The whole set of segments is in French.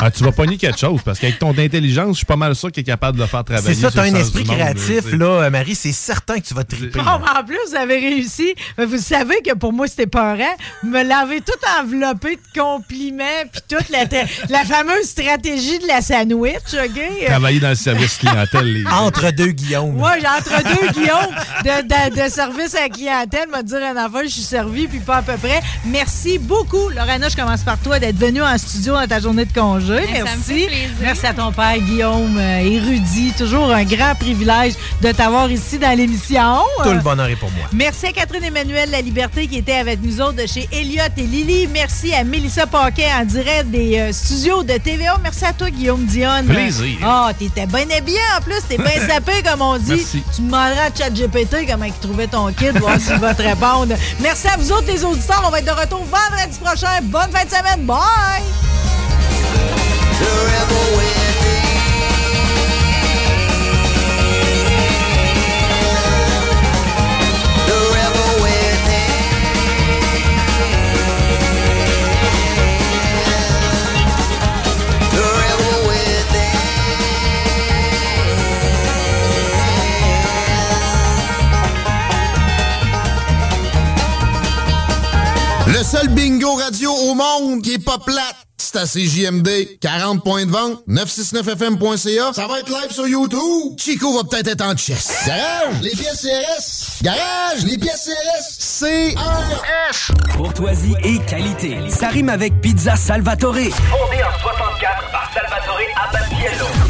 Ah, tu vas pogner quelque chose parce qu'avec ton intelligence, je suis pas mal sûr qu'il est capable de le faire travailler. C'est ça, sur t'as un esprit monde, créatif, tu là, Marie. C'est certain que tu vas triper. Oh, mais en plus, vous avez réussi. Mais Vous savez que pour moi, c'était peurant. Vous me l'avez tout enveloppé de compliments, puis toute la, la fameuse stratégie de la sandwich, OK? Travailler dans le service clientèle. Les... Entre deux Guillaume. Moi, entre deux Guillaume de, de- de service à la clientèle, me dire un affaire, je suis servi, puis pas à peu près. Merci beaucoup, Lorena. Je commence par toi d'être venue en studio dans ta journée de congé. Ben, ça me fait Merci. Merci à ton père, Guillaume, euh, érudit. Toujours un grand privilège de t'avoir ici dans l'émission. Tout Euh, le bonheur est pour moi. Merci à Catherine Emmanuel La Liberté qui était avec nous autres de chez Elliott et Lily. Merci à Mélissa Paquet en direct des euh, studios de TVA. Merci à toi, Guillaume Dionne. Plaisir. Ah, t'étais bien habillé en plus. T'es bien sapé, comme on dit. Merci. Tu demanderas à ChatGPT comment il trouvait ton kit, voir s'il va te répondre. Merci à vous autres, les auditeurs. On va être de retour vendredi prochain. Bonne fin de semaine. Bye! Le seul bingo radio au monde qui est pas plate, c'est à CJMD. 40 points de vente, 969fm.ca. Ça va être live sur YouTube. Chico va peut-être être en chess. Garage, les pièces CRS. Garage, les pièces CRS. CRS. Courtoisie et qualité. Ça rime avec Pizza Salvatore. Fondé en 64 par Salvatore Abatiello.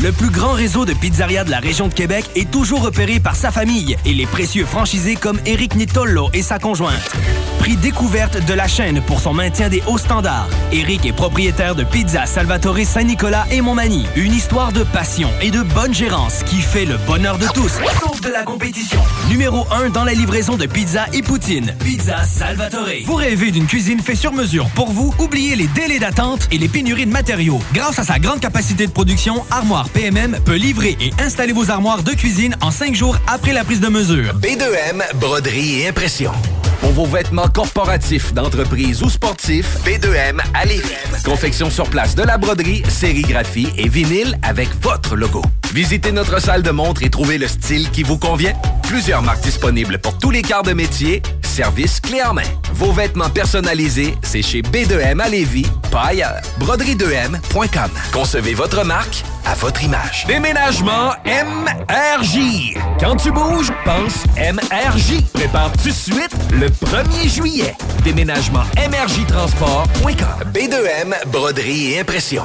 Le plus grand réseau de pizzerias de la région de Québec est toujours repéré par sa famille et les précieux franchisés comme Eric Nitollo et sa conjointe. Prix découverte de la chaîne pour son maintien des hauts standards. Eric est propriétaire de Pizza Salvatore Saint-Nicolas et Montmagny. Une histoire de passion et de bonne gérance qui fait le bonheur de tous, sauf de la compétition. Numéro 1 dans la livraison de pizza et poutine. Pizza Salvatore. Vous rêvez d'une cuisine faite sur mesure pour vous? Oubliez les délais d'attente et les pénuries de matériaux. Grâce à sa grande capacité de production, Armoire PMM peut livrer et installer vos armoires de cuisine en 5 jours après la prise de mesure. B2M, broderie et impression. Pour vos vêtements corporatifs, d'entreprise ou sportifs, B2M à Lévis. Confection sur place de la broderie, sérigraphie et vinyle avec votre logo. Visitez notre salle de montre et trouvez le style qui vous convient. Plusieurs marques disponibles pour tous les quarts de métier. Service clé en main. Vos vêtements personnalisés, c'est chez B2M à Lévis, pas ailleurs. Broderie2M.com. Concevez votre marque à votre image. Déménagement MRJ. Quand tu bouges, pense MRJ. Prépare tout de suite le 1er juillet. Déménagement MRJTransport.com. B2M, broderie et impression.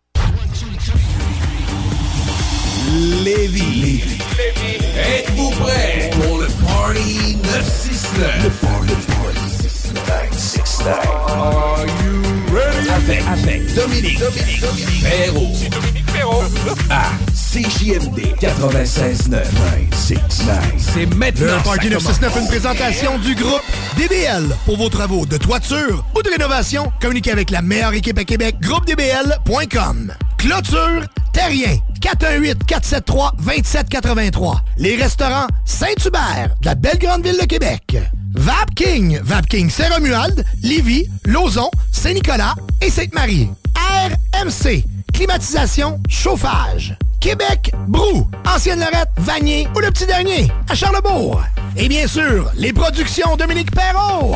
Lévis. Êtes-vous prêts pour le Party 969? Le Party Party 969. Are you ready? Avec, avec Dominique, Dominique, Dominique Dominique À CJMD 96 9 C'est maintenant. Le Party ça 969, commence. une présentation du groupe DBL. Pour vos travaux de toiture ou de rénovation, communiquez avec la meilleure équipe à Québec, groupedbl.com. Clôture Terrien, 418-473-2783. Les restaurants Saint-Hubert, de la belle grande ville de Québec. Vapking, Vapking Saint-Romuald, Lévis, Lauson, Saint-Nicolas et Sainte-Marie. RMC, climatisation, chauffage. Québec, Brou, Ancienne Lorette, Vanier ou le petit dernier, à Charlebourg. Et bien sûr, les productions Dominique Perrault.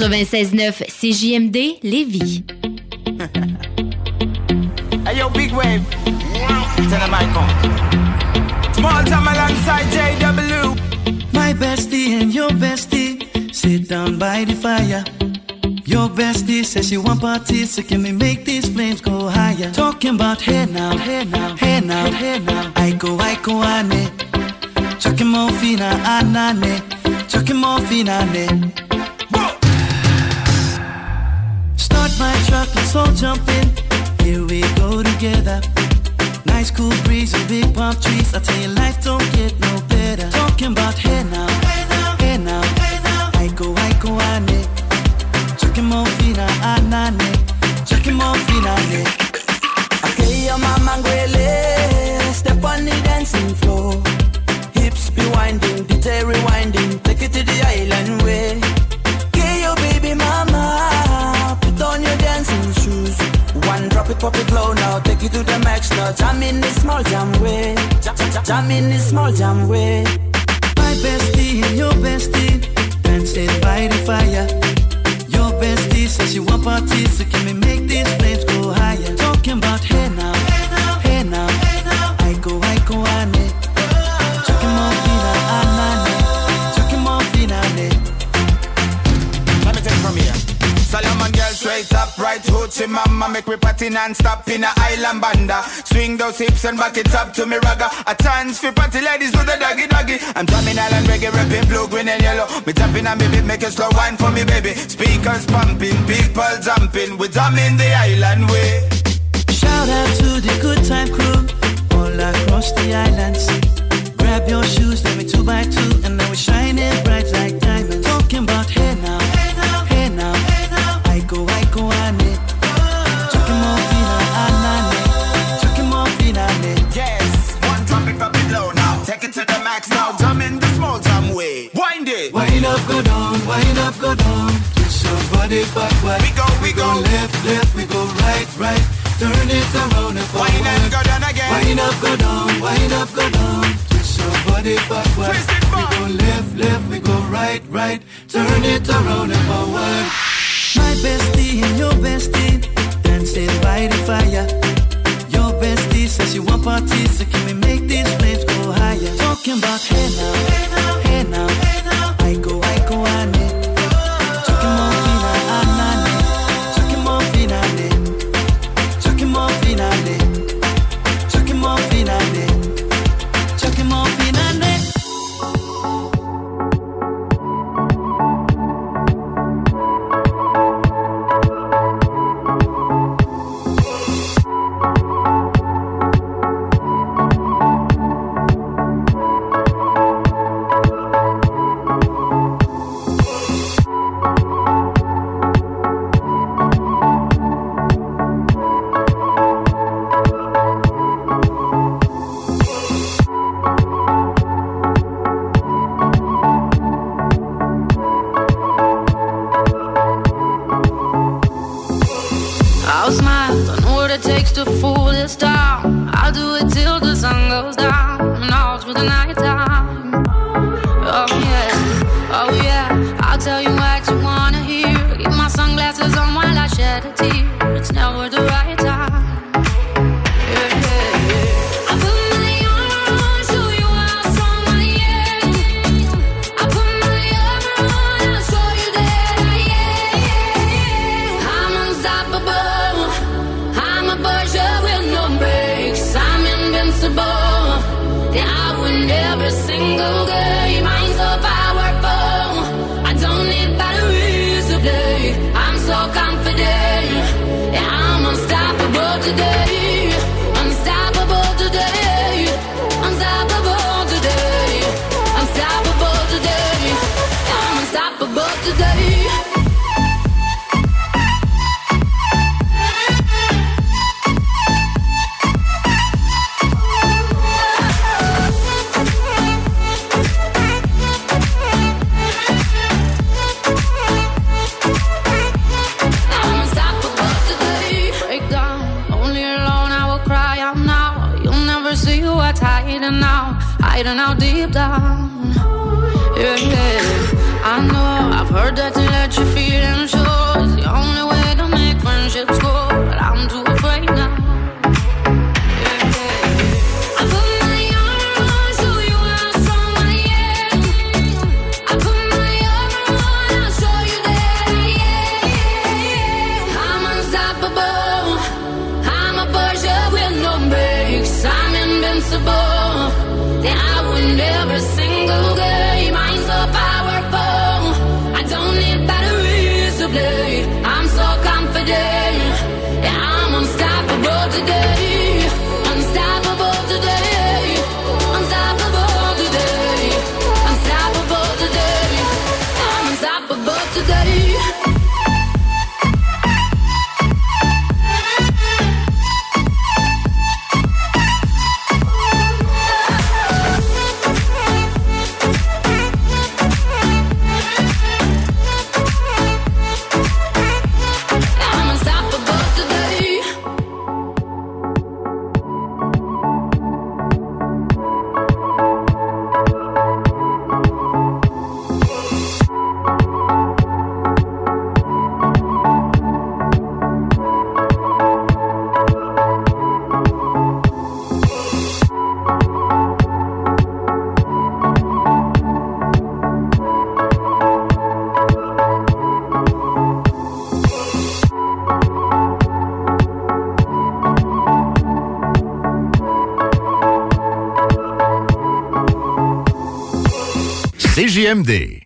96.9 CJMD Lévis. hey big wave. JW. My bestie and your bestie sit down by the fire. Your bestie says she want parties, so can we make these flames go higher? Talking about hey now, hey now, hey now, hey now. I go, I go. Chucking CJMD.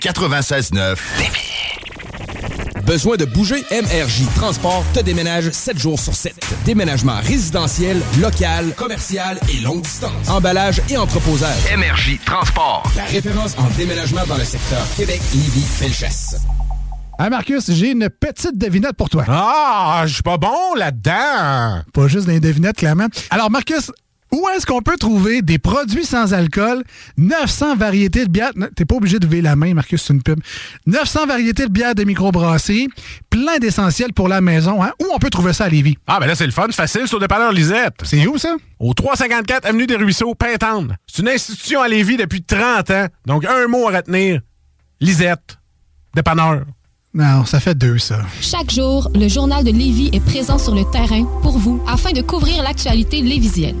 96.9 Lévis. Besoin de bouger? MRJ Transport te déménage 7 jours sur 7. Déménagement résidentiel, local, commercial et longue distance. Emballage et entreposage. MRJ Transport. La référence en déménagement dans le secteur Québec, Lévis, Felchasse. Ah Marcus, j'ai une petite devinette pour toi. Ah, je suis pas bon là-dedans. Pas juste des devinettes, clairement. Alors Marcus, est-ce qu'on peut trouver des produits sans alcool, 900 variétés de bières, t'es pas obligé de lever la main, Marcus, c'est une pub, 900 variétés de bières de microbrasserie, plein d'essentiels pour la maison, hein? Où on peut trouver ça à Lévis? Ah, ben là, c'est le fun, c'est facile, sur le dépanneur Lisette. C'est où ça? Au 354 Avenue des Ruisseaux, Pintante. C'est une institution à Lévis depuis 30 ans. Donc, un mot à retenir. Lisette. Dépanneur. Non, ça fait deux, ça. Chaque jour, le journal de Lévis est présent sur le terrain pour vous afin de couvrir l'actualité lévisienne.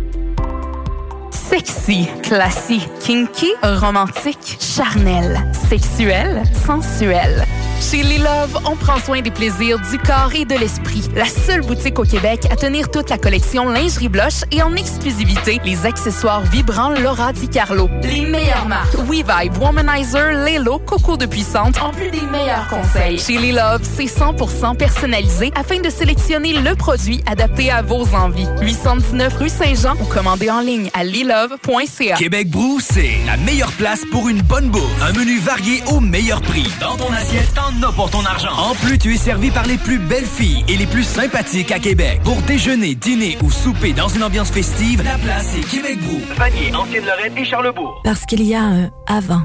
Sexy, classique, kinky, romantique, charnel, sexuel, sensuel. Chez Les Love, on prend soin des plaisirs du corps et de l'esprit. La seule boutique au Québec à tenir toute la collection lingerie blush et en exclusivité les accessoires vibrants Laura Di Carlo. Les meilleures marques WeVibe, Womanizer, Lelo, Coco de Puissante, en plus des meilleurs conseils. Chez Les Love, c'est 100% personnalisé afin de sélectionner le produit adapté à vos envies. 819 rue Saint-Jean ou commandez en ligne à lilove.ca. Québec Brou, c'est la meilleure place pour une bonne bouffe. Un menu varié au meilleur prix. Dans ton assiette, as pour ton argent. En plus, tu es servi par les plus belles filles et les plus sympathiques à Québec. Pour déjeuner, dîner ou souper dans une ambiance festive, la place est Québec. Vanier, Ancienne-Lorraine et Charlebourg. Parce qu'il y a un avant,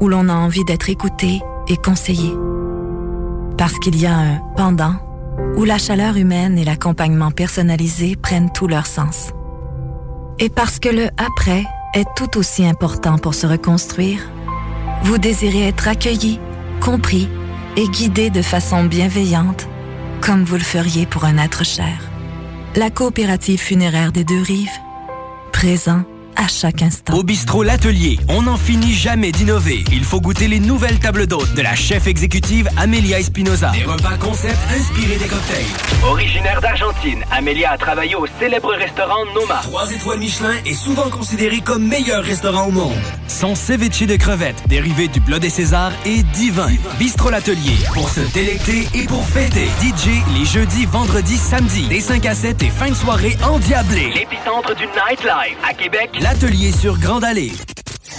où l'on a envie d'être écouté et conseillé. Parce qu'il y a un pendant, où la chaleur humaine et l'accompagnement personnalisé prennent tout leur sens. Et parce que le après est tout aussi important pour se reconstruire, vous désirez être accueilli, compris et guidé de façon bienveillante, comme vous le feriez pour un être cher. La coopérative funéraire des deux rives, présent à chaque instant. Au bistrot L'Atelier, on n'en finit jamais d'innover. Il faut goûter les nouvelles tables d'hôtes de la chef exécutive Amelia Espinoza. Des repas concept inspirés des cocktails. Originaire d'Argentine, Amélia a travaillé au célèbre restaurant Noma. Trois étoiles Michelin est souvent considéré comme meilleur restaurant au monde. Son ceviche de crevettes, dérivé du bleu des Césars, est divin. Bistrot L'Atelier, pour se délecter et pour fêter. DJ les jeudis, vendredis, samedis, des 5 à 7 et fin de soirée endiablée. L'épicentre du nightlife à Québec. L'Atelier sur Grande Allée.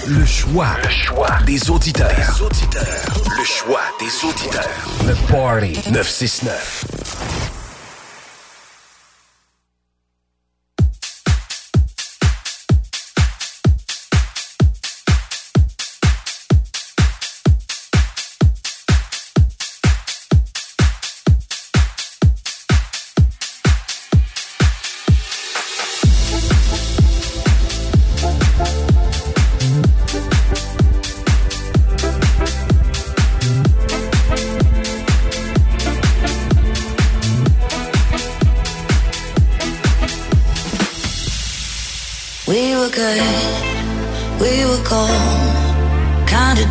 Le choix. Le choix des auditeurs. Le choix des auditeurs. Le Party 969.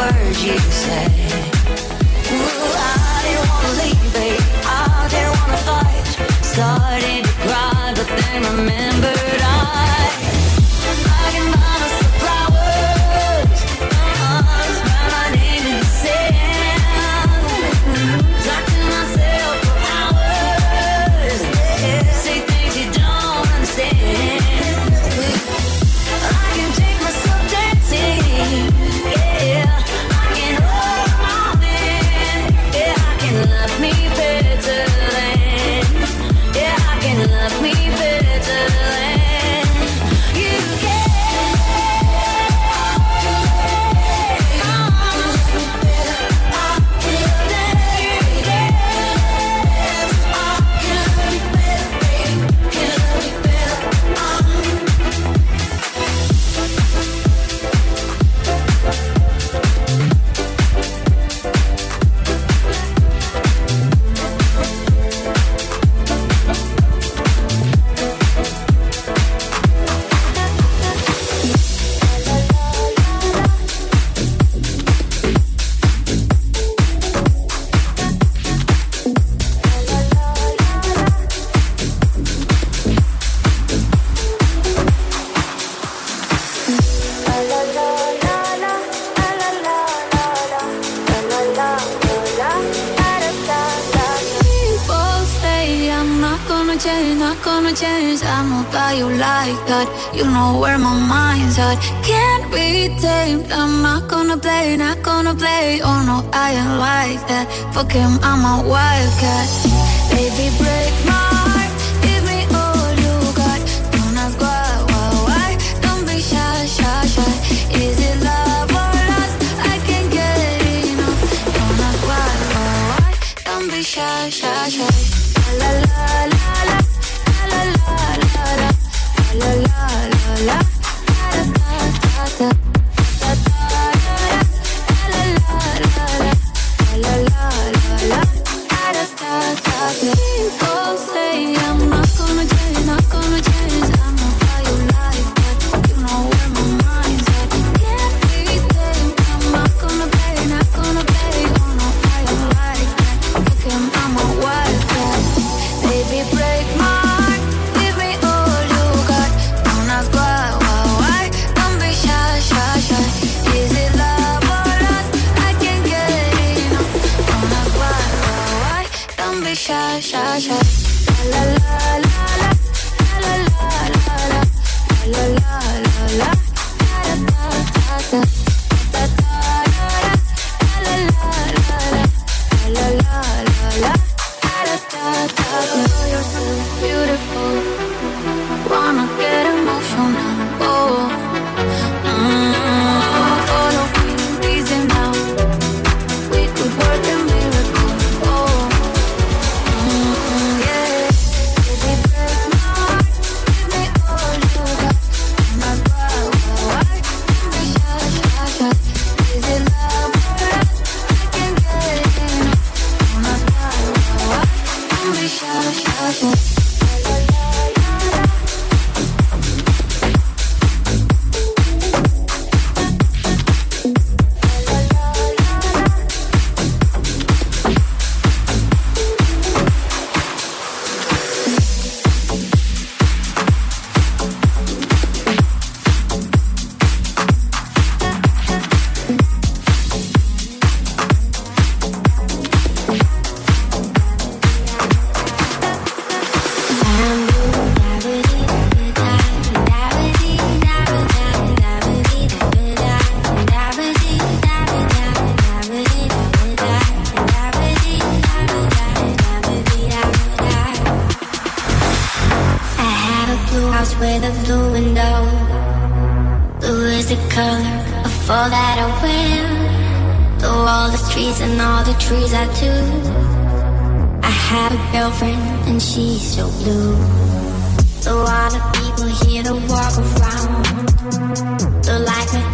Words you say. Ooh, I didn't wanna leave, babe. I didn't wanna fight. Started to cry, but then remembered. like that. I'm a wildcat. Baby, break color of all that I wear. Though all the trees and all the trees I do. I have a girlfriend and she's so blue. So all the people here to walk around. The like a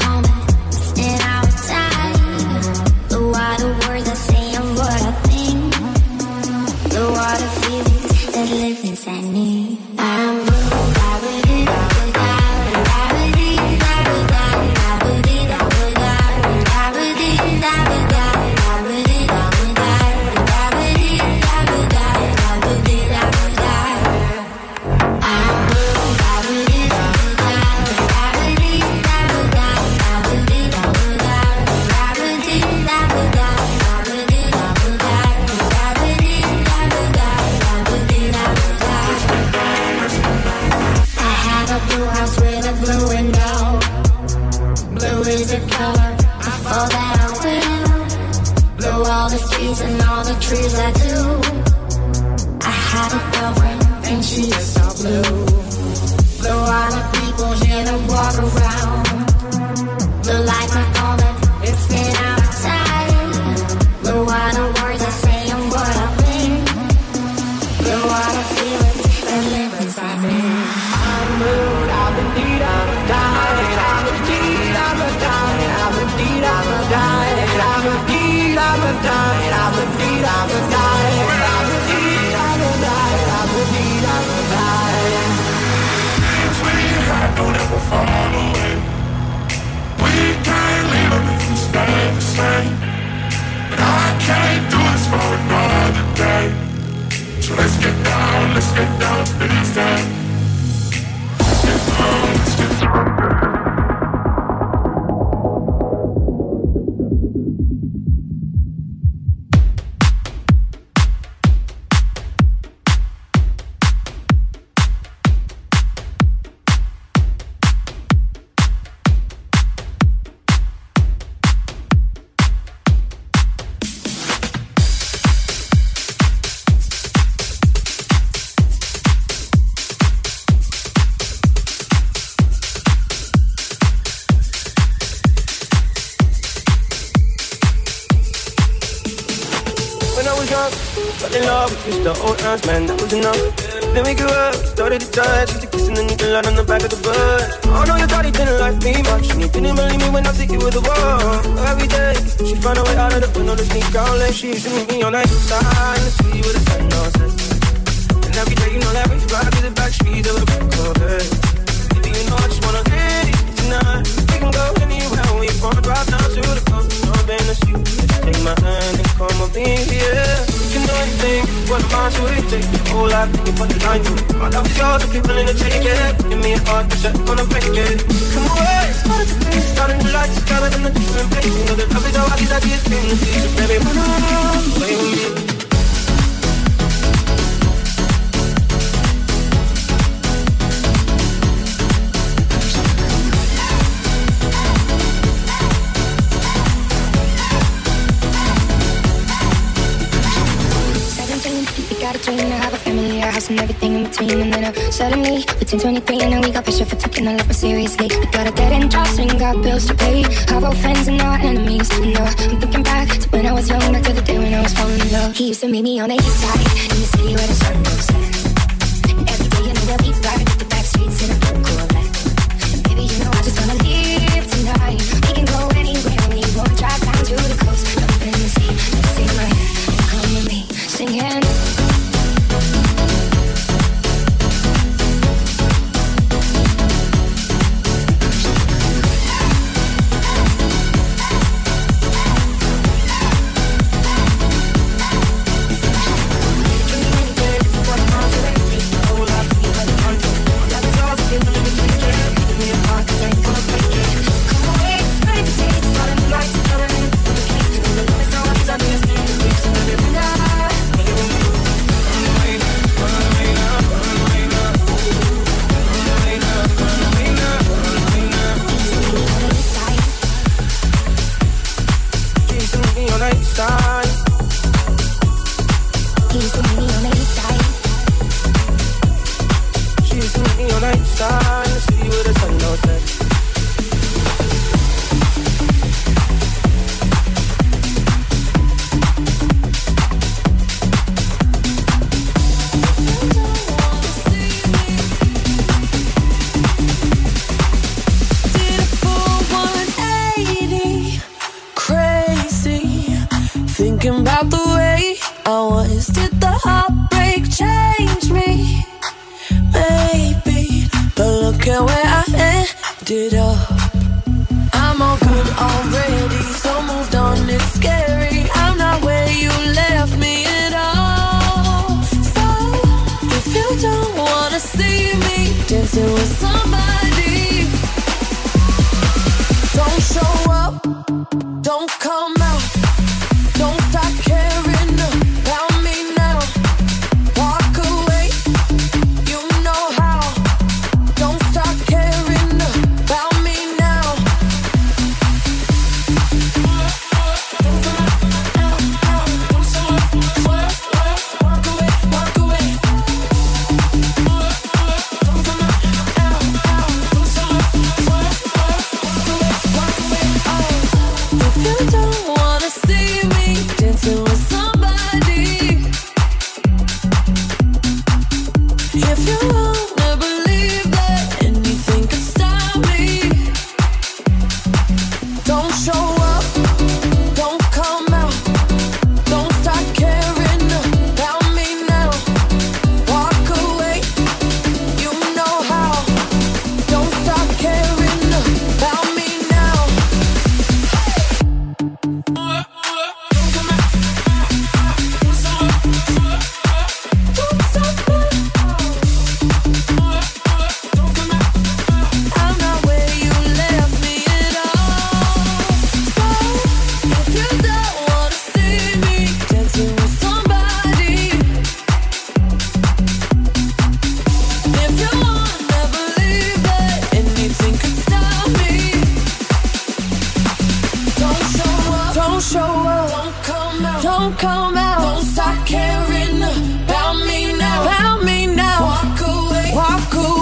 come out. Don't stop caring about me now. About me now. Walk away. Walk away.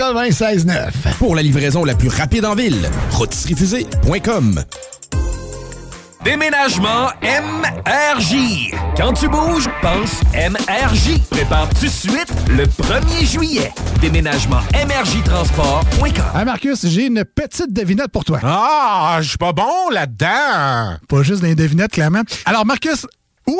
96.9. Pour la livraison la plus rapide en ville, rotisseriefusée.com. Déménagement MRJ. Quand tu bouges, pense MRJ. Prépare tout de suite le 1er juillet. Déménagement MRJ Transport.com. Hey Marcus, j'ai une petite devinette pour toi. Ah, je suis pas bon là-dedans. Pas juste des devinettes, clairement. Alors, Marcus,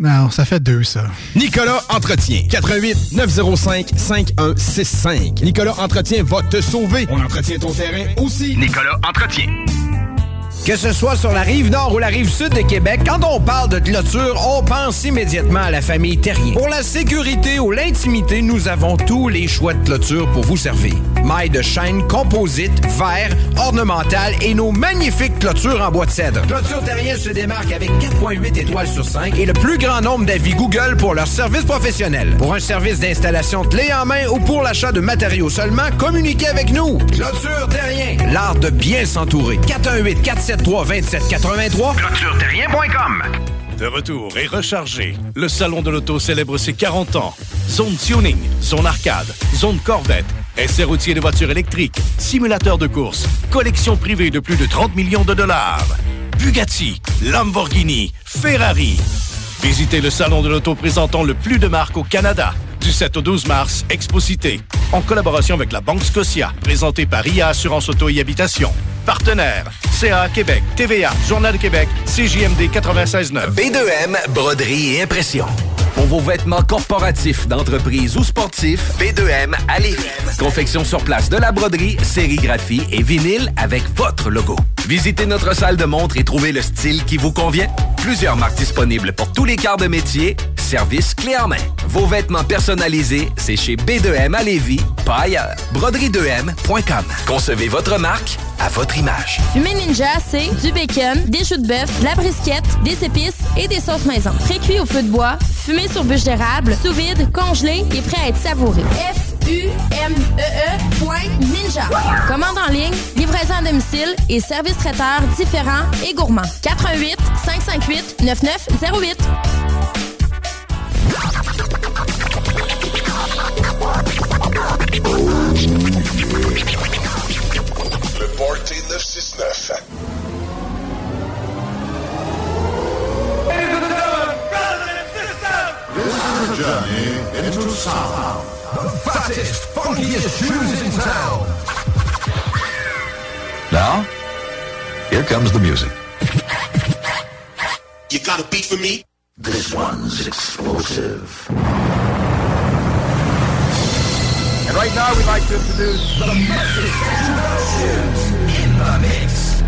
Non, ça fait deux, ça. Nicolas Entretien. 88 905 5165. Nicolas Entretien va te sauver. On entretient ton terrain aussi. Nicolas Entretien. Que ce soit sur la rive nord ou la rive sud de Québec, quand on parle de clôture, on pense immédiatement à la famille Terrien. Pour la sécurité ou l'intimité, nous avons tous les choix de clôture pour vous servir. Mailles de chaîne, composite, verre, ornemental et nos magnifiques clôtures en bois de cèdre. Clôture Terrien se démarque avec 4.8 étoiles sur 5 et le plus grand nombre d'avis Google pour leur service professionnel. Pour un service d'installation clé en main ou pour l'achat de matériaux seulement, communiquez avec nous. Clôture Terrien, l'art de bien s'entourer. 418 473 2783 ClôtureTerrien.com De retour et rechargé, le Salon de l'Auto célèbre ses 40 ans. Zone tuning, zone arcade, zone Corvette, essai routier de voitures électriques, simulateur de course, collection privée de plus de 30 millions de dollars. Bugatti, Lamborghini, Ferrari. Visitez le Salon de l'Auto présentant le plus de marques au Canada. Du 7 au 12 mars, Exposité, en collaboration avec la Banque Scotia, présenté par IA Assurance Auto et Habitation. Partenaires, CA Québec, TVA, Journal de Québec, CJMD 96.9. B2M, broderie et impression. Pour vos vêtements corporatifs, d'entreprise ou sportifs, B2M à Lévis. Confection sur place de la broderie, sérigraphie et vinyle avec votre logo. Visitez notre salle de montre et trouvez le style qui vous convient. Plusieurs marques disponibles pour tous les quarts de métier. Service clé en main. Vos vêtements personnalisés, c'est chez B2M à Lévis, pas ailleurs. Broderie2M.com. Concevez votre marque à votre image. Fumée Ninja, c'est du bacon, des choux de bœuf, de la brisquette, des épices et des sauces maison. Pré-cuit au feu de bois, fumé sur bûche d'érable, sous vide, congelé et prêt à être savouré. F-U-M-E-E point Ninja. Commande en ligne, livraison à domicile et service traiteur différents et gourmands. 88 558 9908. Le Party 969. This is a journey into sound. The fattest, funkiest tunes in town. Now, here comes the music. You got a beat for me? This one's explosive. And right now we'd like to introduce the in the mix.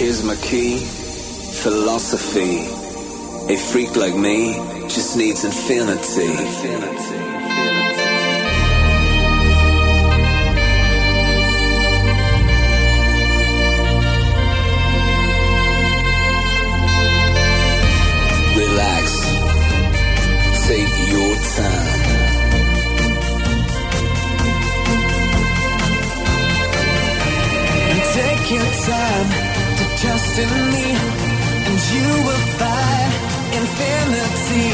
Here's my key, philosophy. A freak like me just needs infinity. infinity. take your time. Take your time trust in me, and you will find infinity,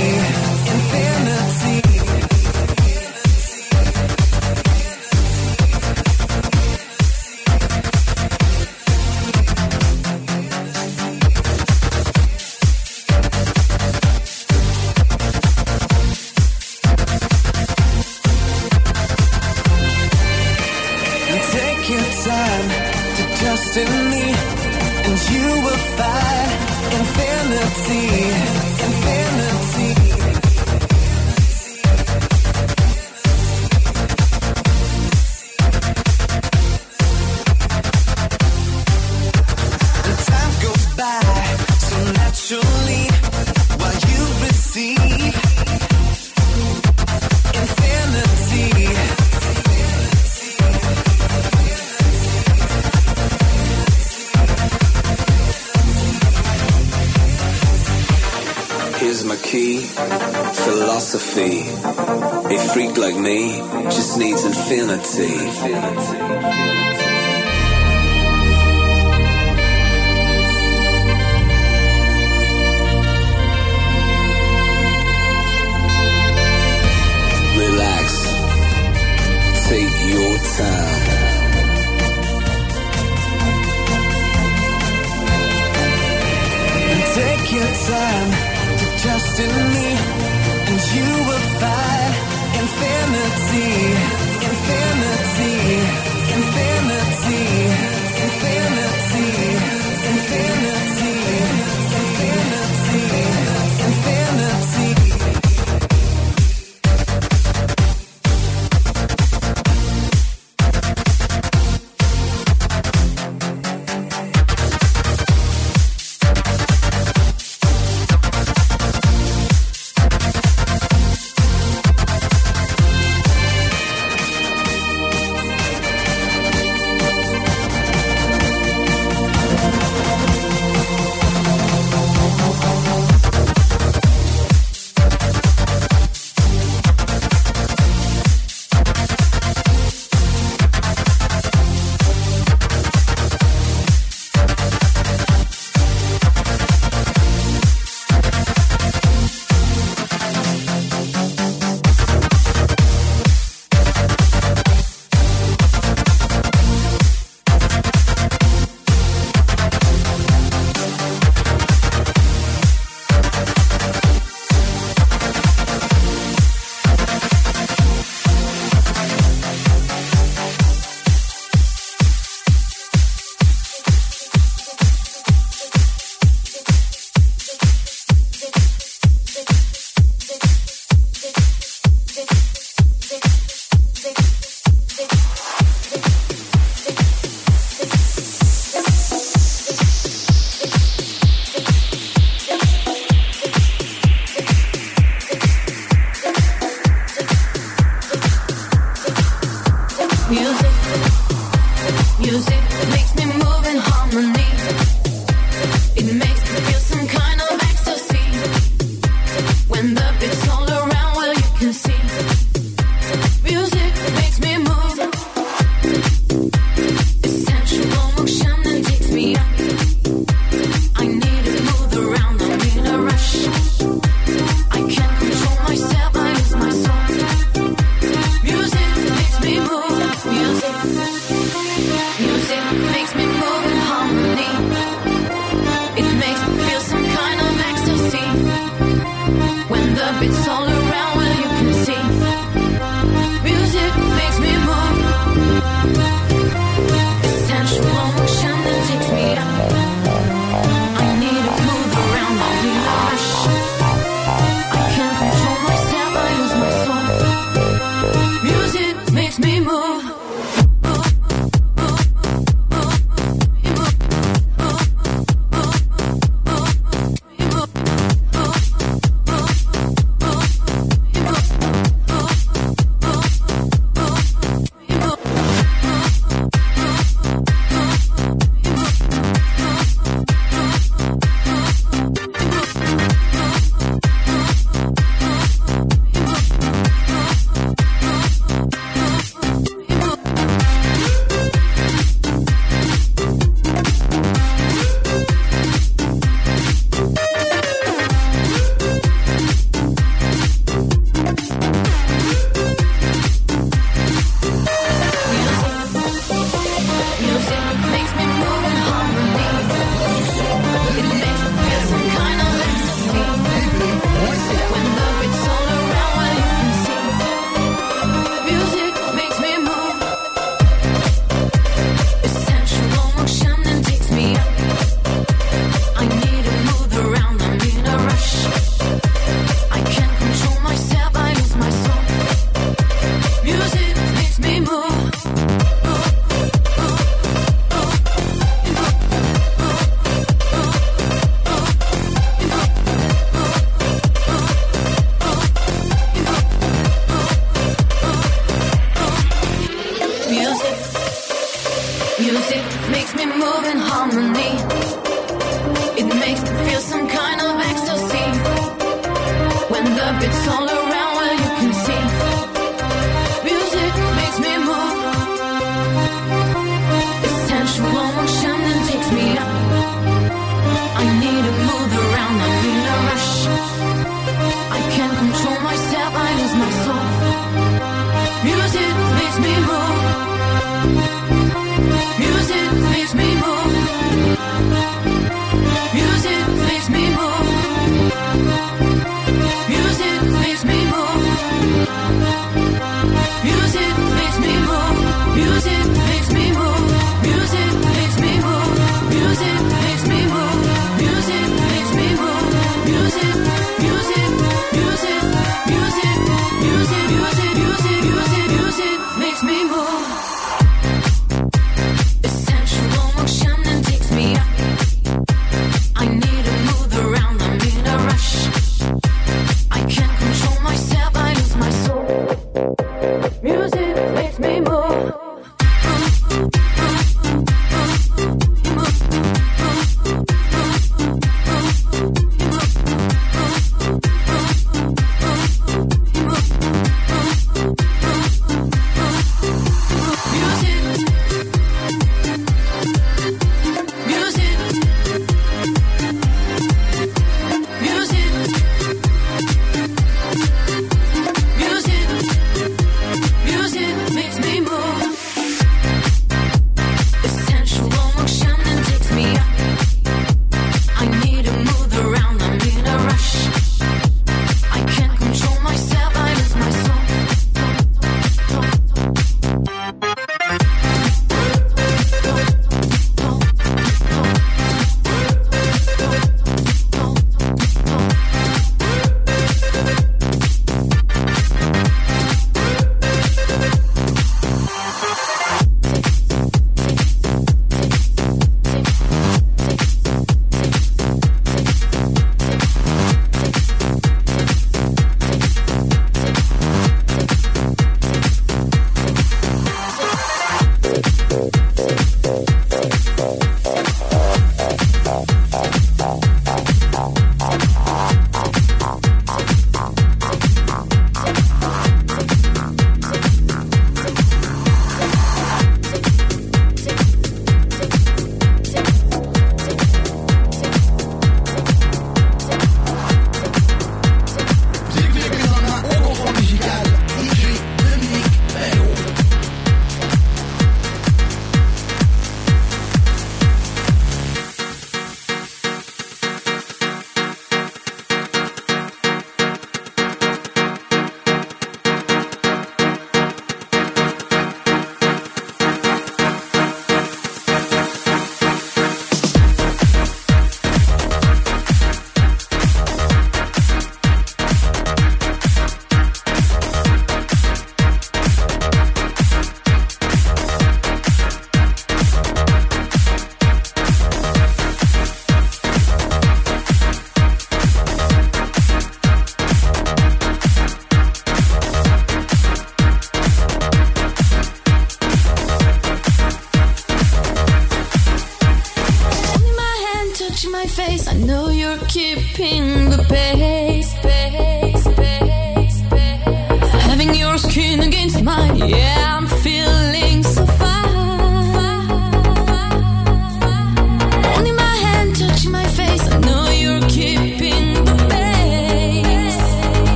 infinity. sanity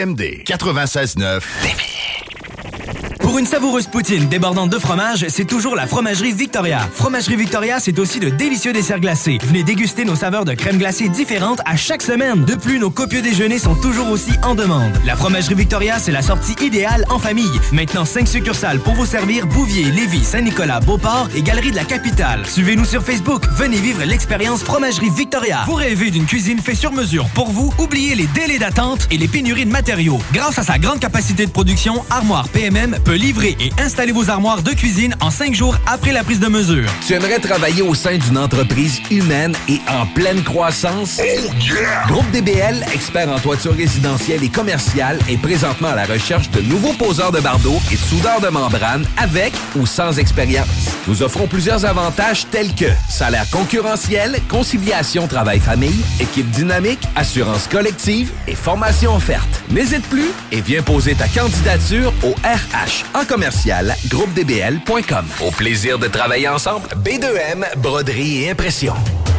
CJMD 96.9 9 une savoureuse poutine débordante de fromage, c'est toujours la Fromagerie Victoria. Fromagerie Victoria, c'est aussi de délicieux desserts glacés. Venez déguster nos saveurs de crème glacée différentes à chaque semaine. De plus, nos copieux déjeuners sont toujours aussi en demande. La Fromagerie Victoria, c'est la sortie idéale en famille. Maintenant, 5 succursales pour vous servir Bouvier, Lévis, Saint-Nicolas, Beauport et Galerie de la Capitale. Suivez-nous sur Facebook. Venez vivre l'expérience Fromagerie Victoria. Vous rêvez d'une cuisine faite sur mesure pour vous? Oubliez les délais d'attente et les pénuries de matériaux. Grâce à sa grande capacité de production, Armoire PMM peut livrer et installer vos armoires de cuisine en 5 jours après la prise de mesure. Tu aimerais travailler au sein d'une entreprise humaine et en pleine croissance? Groupe DBL, expert en toiture résidentielle et commerciale, est présentement à la recherche de nouveaux poseurs de bardeaux et de soudeurs de membrane avec ou sans expérience. Nous offrons plusieurs avantages tels que salaire concurrentiel, conciliation travail-famille, équipe dynamique, assurance collective et formation offerte. N'hésite plus et viens poser ta candidature au RH en commercial groupedbl.com. Au plaisir de travailler ensemble, B2M, broderie et impression.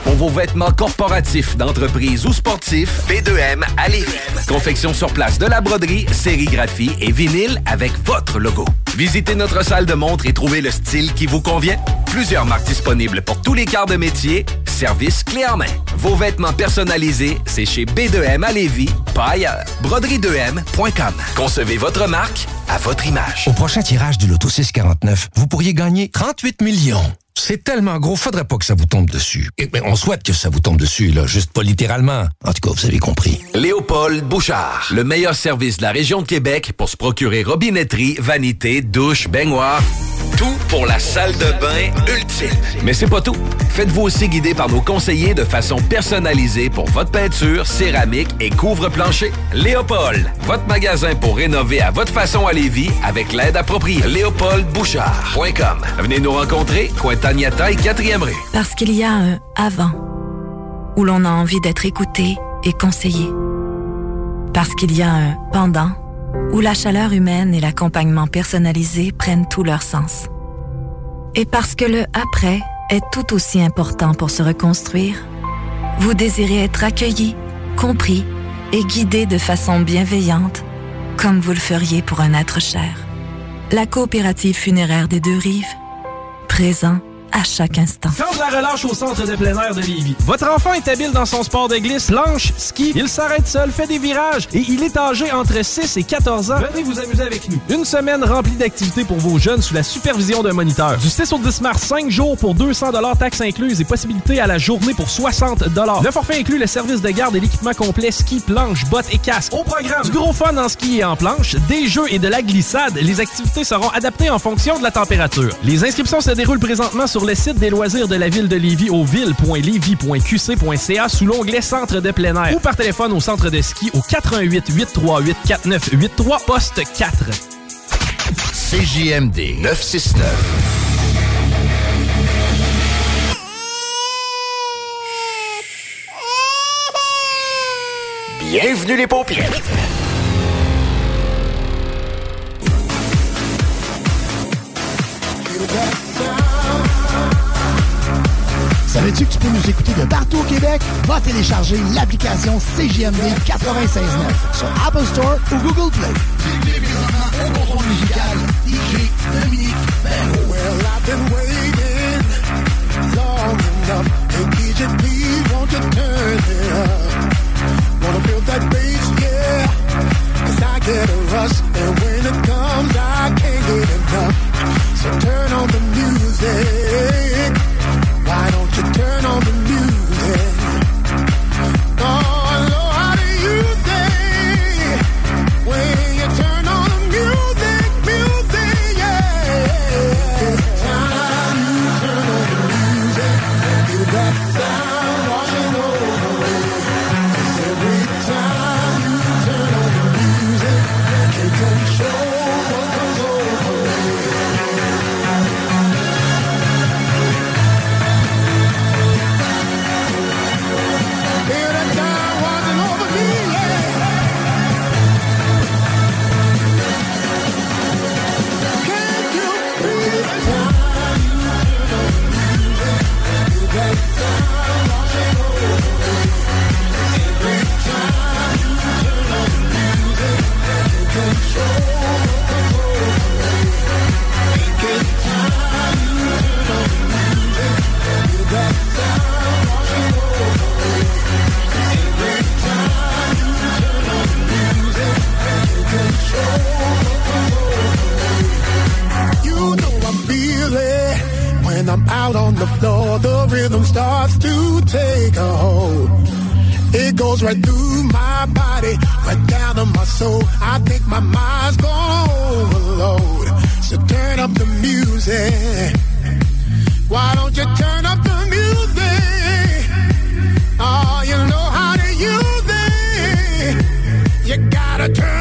Pour vos vêtements corporatifs, d'entreprise ou sportifs, B2M à Lévis. Confection sur place de la broderie, sérigraphie et vinyle avec votre logo. Visitez notre salle de montre et trouvez le style qui vous convient. Plusieurs marques disponibles pour tous les quarts de métier. Service clé en main. Vos vêtements personnalisés, c'est chez B2M à Lévis, ailleurs. Broderie2M.com. Concevez votre marque à votre image. Au prochain tirage du Loto 649, vous pourriez gagner 38 millions. C'est tellement gros, faudrait pas que ça vous tombe dessus. Et, ben, on souhaite que ça vous tombe dessus, là, juste pas littéralement. En tout cas, vous avez compris. Léopold Bouchard, le meilleur service de la région de Québec pour se procurer robinetterie, vanité, douche, baignoire. Pour la salle de bain ultime. Mais c'est pas tout. Faites-vous aussi guider par nos conseillers de façon personnalisée pour votre peinture, céramique et couvre-plancher. Léopold, votre magasin pour rénover à votre façon à Lévis avec l'aide appropriée. LéopoldBouchard.com. Venez nous rencontrer, Cointagnata et 4e rue. Parce qu'il y a un avant où l'on a envie d'être écouté et conseillé. Parce qu'il y a un pendant où la chaleur humaine et l'accompagnement personnalisé prennent tout leur sens. Et parce que le après est tout aussi important pour se reconstruire, vous désirez être accueilli, compris et guidé de façon bienveillante, comme vous le feriez pour un être cher. La coopérative funéraire des deux rives, présent à chaque instant. Quand la relâche au centre de plein air de Lévis. Votre enfant est habile dans son sport de glisse, planche, ski. Il s'arrête seul, fait des virages et il est âgé entre 6 et 14 ans. Venez vous amuser avec nous. Une semaine remplie d'activités pour vos jeunes sous la supervision d'un moniteur. Du 6 au 10 mars, 5 jours pour 200 taxes incluses et possibilité à la journée pour 60 Le forfait inclut le service de garde et l'équipement complet ski, planche, bottes et casque. Au programme, du gros fun en ski et en planche, des jeux et de la glissade. Les activités seront adaptées en fonction de la température. Les inscriptions se déroulent présentement sur sur le site des loisirs de la ville de Lévis au ville.lévis.qc.ca sous l'onglet Centre de plein air ou par téléphone au centre de ski au 88 838 4983 poste 4. CJMD 969. Bienvenue les paupières. Yeah. Savais-tu que tu peux nous écouter de partout au Québec? Va télécharger l'application CGMD 96.9 sur Apple Store ou Google Play. I'm out on the floor, the rhythm starts to take a hold. It goes right through my body, right down to my soul. I think my mind's gone overload. So turn up the music. Why don't you turn up the music? Oh, you know how to use it. You gotta turn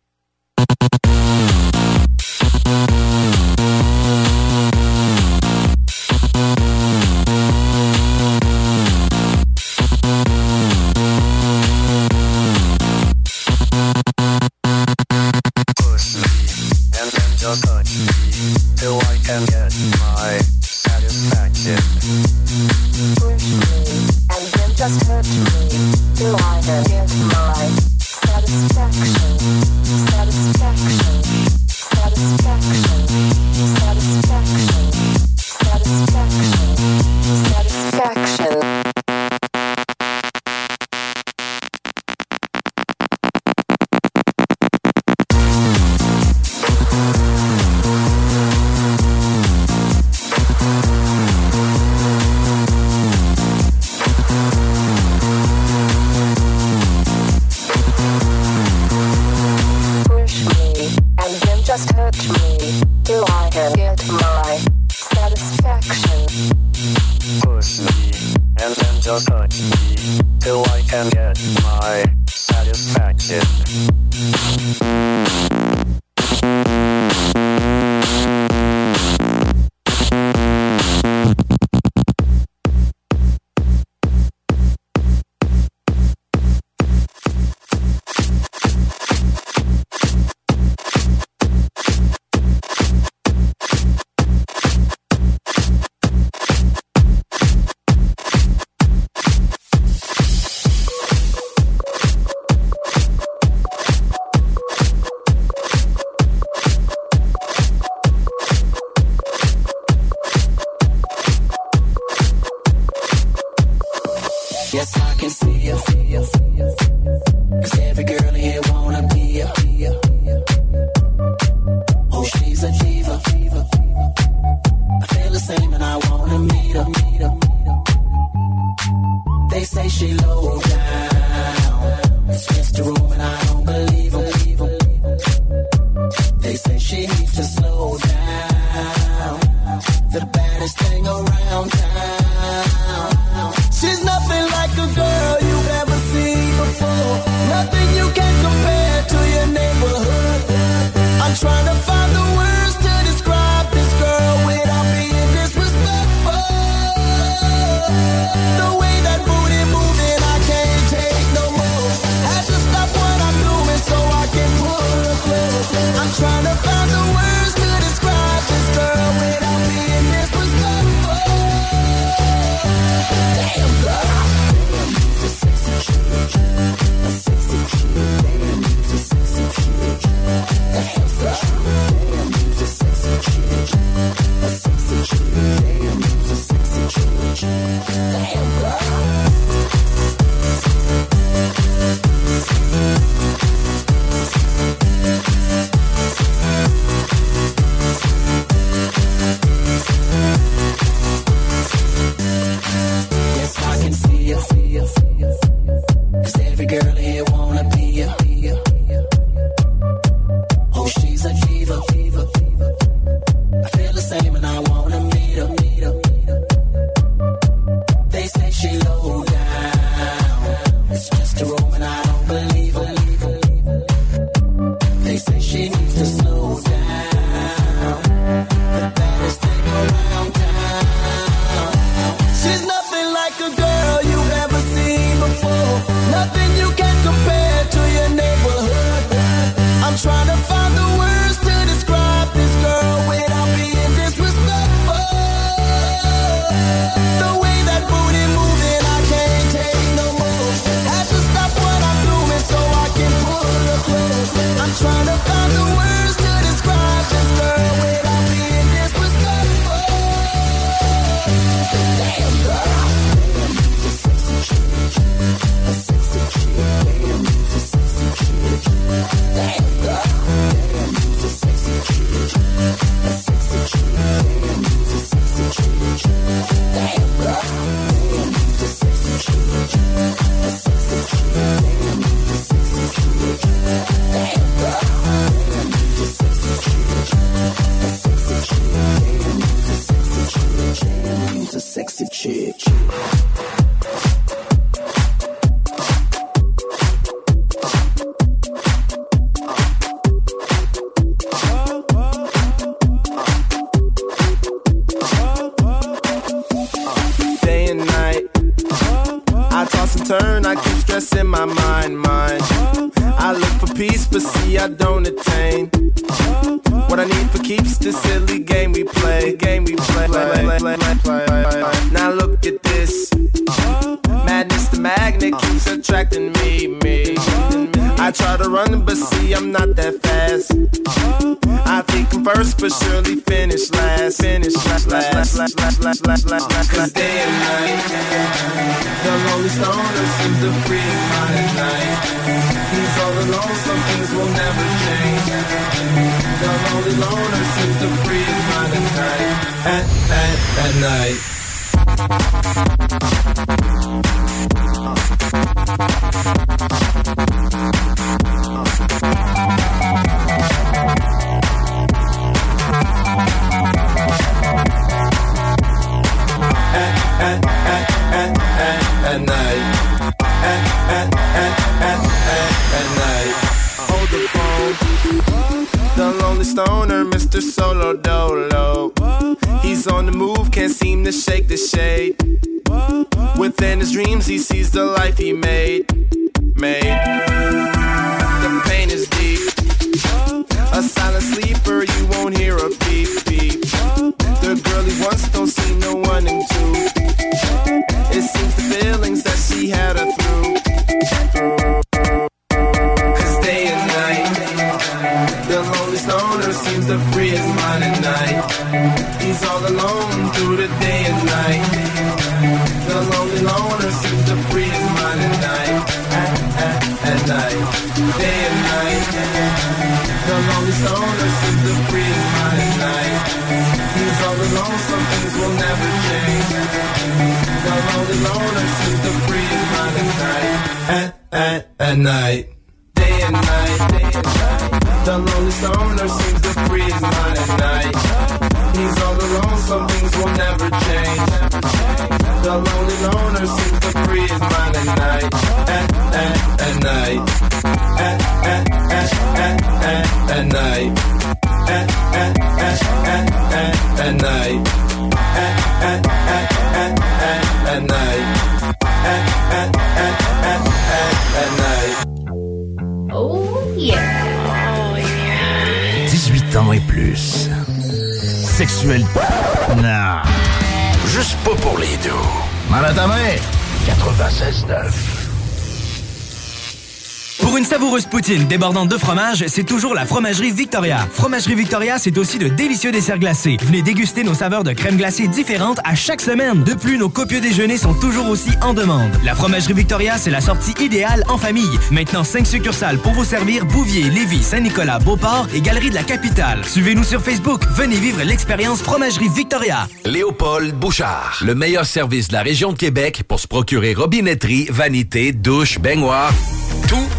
débordante de fromage, c'est toujours la Fromagerie Victoria. Fromagerie Victoria, c'est aussi de délicieux desserts glacés. Venez déguster nos saveurs de crème glacée différentes à chaque semaine. De plus, nos copieux déjeuners sont toujours aussi en demande. La Fromagerie Victoria, c'est la sortie idéale en famille. Maintenant, 5 succursales pour vous servir Bouvier, Lévis, Saint-Nicolas, Beauport et Galerie de la Capitale. Suivez-nous sur Facebook. Venez vivre l'expérience Fromagerie Victoria. Léopold Bouchard. Le meilleur service de la région de Québec pour se procurer robinetterie, vanité, douche, baignoire.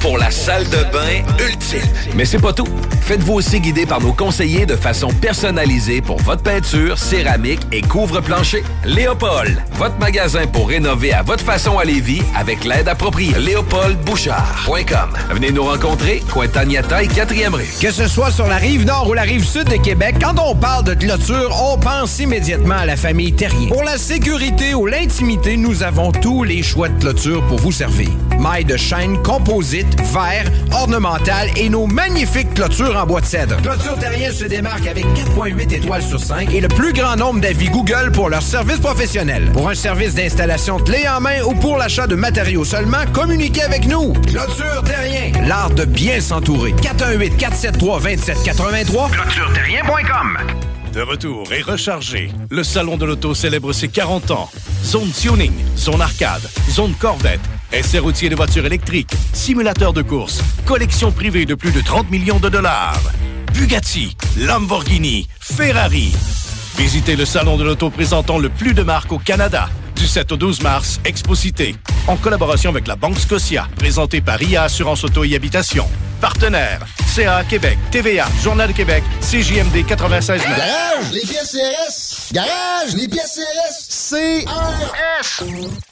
Pour la salle de bain ultime. Mais c'est pas tout. Faites-vous aussi guider par nos conseillers de façon personnalisée pour votre peinture, céramique et couvre-plancher. Léopold, votre magasin pour rénover à votre façon à Lévis avec l'aide appropriée. LéopoldBouchard.com. Venez nous rencontrer, Cointagnata et 4e rue. Que ce soit sur la rive nord ou la rive sud de Québec, quand on parle de clôture, on pense immédiatement à la famille Terrien. Pour la sécurité ou l'intimité, nous avons tous les choix de clôture pour vous servir. Mailles de chaîne, composite, verre, ornemental et nos magnifiques clôtures en bois de cèdre. Clôture Terrien se démarque avec 4.8 étoiles sur 5 et le plus grand nombre d'avis Google pour leur service professionnel. Pour un service d'installation clé en main ou pour l'achat de matériaux seulement, communiquez avec nous. Clôture Terrien, l'art de bien s'entourer. 418 473 2783 clôtureterrien.com. De retour et rechargé, le Salon de l'Auto célèbre ses 40 ans. Zone tuning, zone arcade, zone Corvette, essai routier de voitures électriques, simulateur de course, collection privée de plus de 30 millions de dollars. Bugatti, Lamborghini, Ferrari. Visitez le Salon de l'Auto présentant le plus de marques au Canada. Du 7 au 12 mars, Exposité, en collaboration avec la Banque Scotia, présenté par IA Assurance Auto et Habitation. Partenaires, CA Québec, TVA, Journal de Québec, CJMD 96 Garage, les pièces CRS. Garage, les pièces CRS. CRS.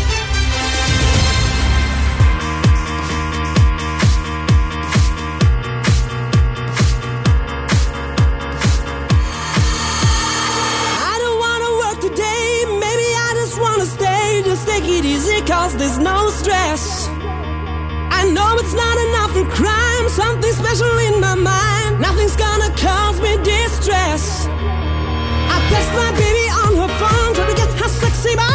Cause there's no stress. I know it's not enough for crime, something special in my mind, nothing's gonna cause me distress. I text my baby on her phone, trying to get her sexy body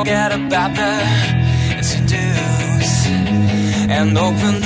Forget about the to-dos and open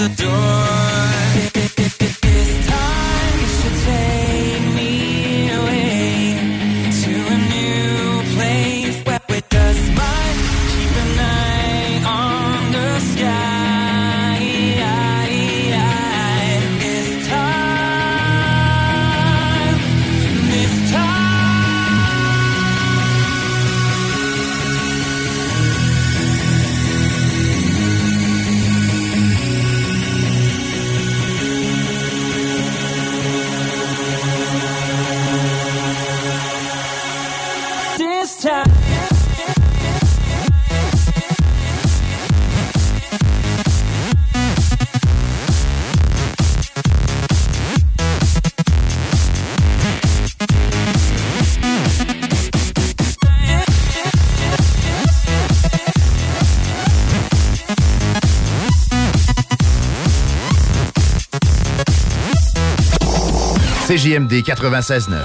CJMD 96.9.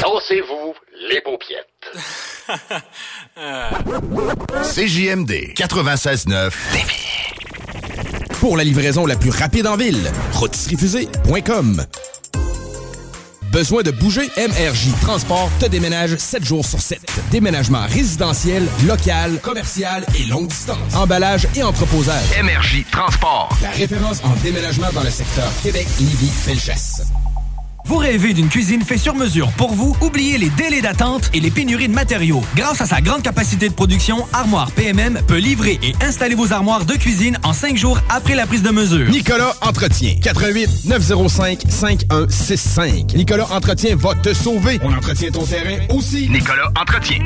Dansez-vous les paupiètes. CJMD 96.9. Pour la livraison la plus rapide en ville, rotisseriefusée.com. Besoin de bouger? MRJ Transport te déménage 7 jours sur 7. Déménagement résidentiel, local, commercial et longue distance. Emballage et entreposage. MRJ Transport. La référence en déménagement dans le secteur Québec, Lévis, Felchasse. Vous rêvez d'une cuisine faite sur mesure pour vous? Oubliez les délais d'attente et les pénuries de matériaux. Grâce à sa grande capacité de production, Armoire PMM peut livrer et installer vos armoires de cuisine en cinq jours après la prise de mesure. Nicolas Entretien. 88 905 5165. Nicolas Entretien va te sauver. On entretient ton terrain aussi. Nicolas Entretien.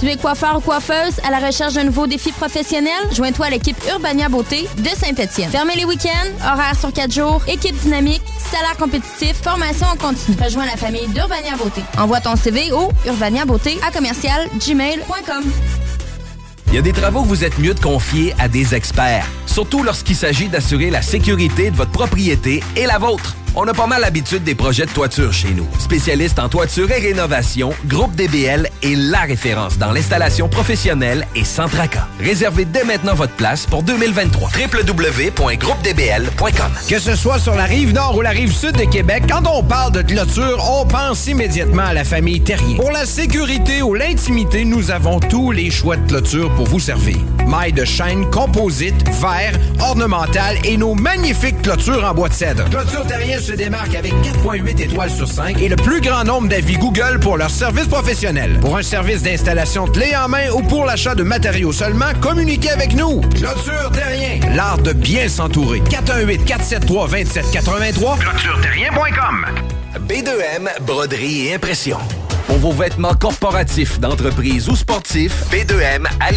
Tu es coiffeur ou coiffeuse à la recherche d'un nouveau défi professionnel? Joins-toi à l'équipe Urbania Beauté de Saint-Étienne. Fermez les week-ends, horaires sur 4 jours, équipe dynamique, salaire compétitif, formation en continu. Rejoins la famille d'Urbania Beauté. Envoie ton CV au urbaniabeauté à commercial gmail.com. Il y a des travaux que vous êtes mieux de confier à des experts, surtout lorsqu'il s'agit d'assurer la sécurité de votre propriété et la vôtre. On a pas mal l'habitude des projets de toiture chez nous. Spécialiste en toiture et rénovation, Groupe DBL est la référence dans l'installation professionnelle et sans tracas. Réservez dès maintenant votre place pour 2023. www.groupedbl.com Que ce soit sur la rive nord ou la rive sud de Québec, quand on parle de clôture, on pense immédiatement à la famille Terrien. Pour la sécurité ou l'intimité, nous avons tous les choix de clôture pour vous servir. Mailles de chaîne, composite, verre, ornemental et nos magnifiques clôtures en bois de cèdre. Clôture Terrien se démarque avec 4.8 étoiles sur 5 et le plus grand nombre d'avis Google pour leur service professionnel. Pour un service d'installation clé en main ou pour l'achat de matériaux seulement, communiquez avec nous. Clôture Terrien, l'art de bien s'entourer. 418 473 2783 clôtureterrien.com. B2M, broderie et impression. Pour vos vêtements corporatifs, d'entreprise ou sportifs, B2M à.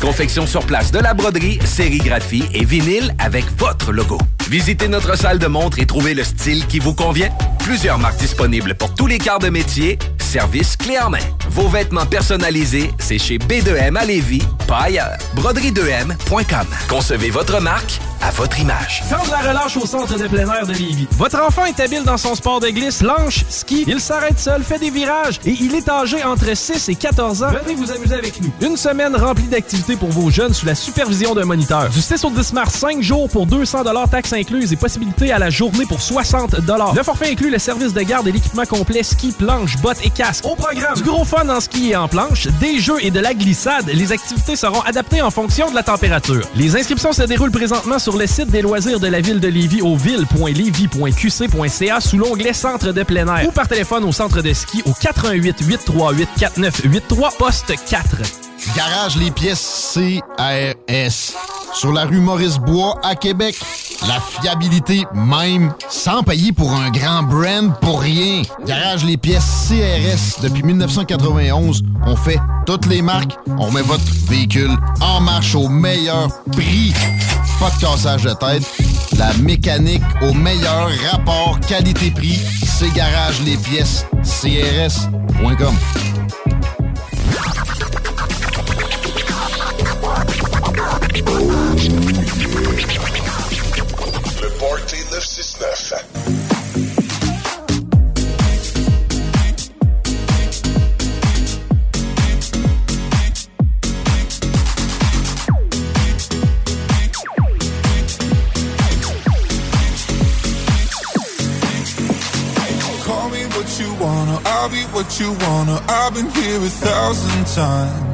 Confection sur place de la broderie, sérigraphie et vinyle avec votre logo. Visitez notre salle de montre et trouvez le style qui vous convient. Plusieurs marques disponibles pour tous les quarts de métier. Service clé en main. Vos vêtements personnalisés, c'est chez B2M à Lévis, pas ailleurs. Broderie2M.com. Concevez votre marque à votre image. La relâche au centre de plein air de Lévis. Votre enfant est habile dans son sport de glisse, lanche, ski. Il s'arrête seul, fait des virages et il est âgé entre 6 et 14 ans. Venez vous amuser avec nous. Une semaine remplie d'activités pour vos jeunes sous la supervision d'un moniteur. Du 6 au 10 mars, 5 jours pour 200 taxes incluses et possibilité à la journée pour 60 Le forfait inclut le service de garde et l'équipement complet ski, planche, bottes et casque. Au programme, du gros fun en ski et en planche, des jeux et de la glissade. Les activités seront adaptées en fonction de la température. Les inscriptions se déroulent présentement sur le site des loisirs de la ville de Lévis au ville.lévis.qc.ca sous l'onglet Centre de plein air ou par téléphone au centre de ski au 88 838 4983 poste 4. Garage les pièces CRS. Sur la rue Maurice-Bois à Québec. La fiabilité même, sans payer pour un grand brand pour rien. Garage les pièces CRS. Depuis 1991, on fait toutes les marques. On met votre véhicule en marche au meilleur prix. Pas de cassage de tête. La mécanique au meilleur rapport qualité-prix. C'est Garage les pièces CRS.com. 969. Call me what you wanna, I'll be what you wanna. I've been here a thousand times.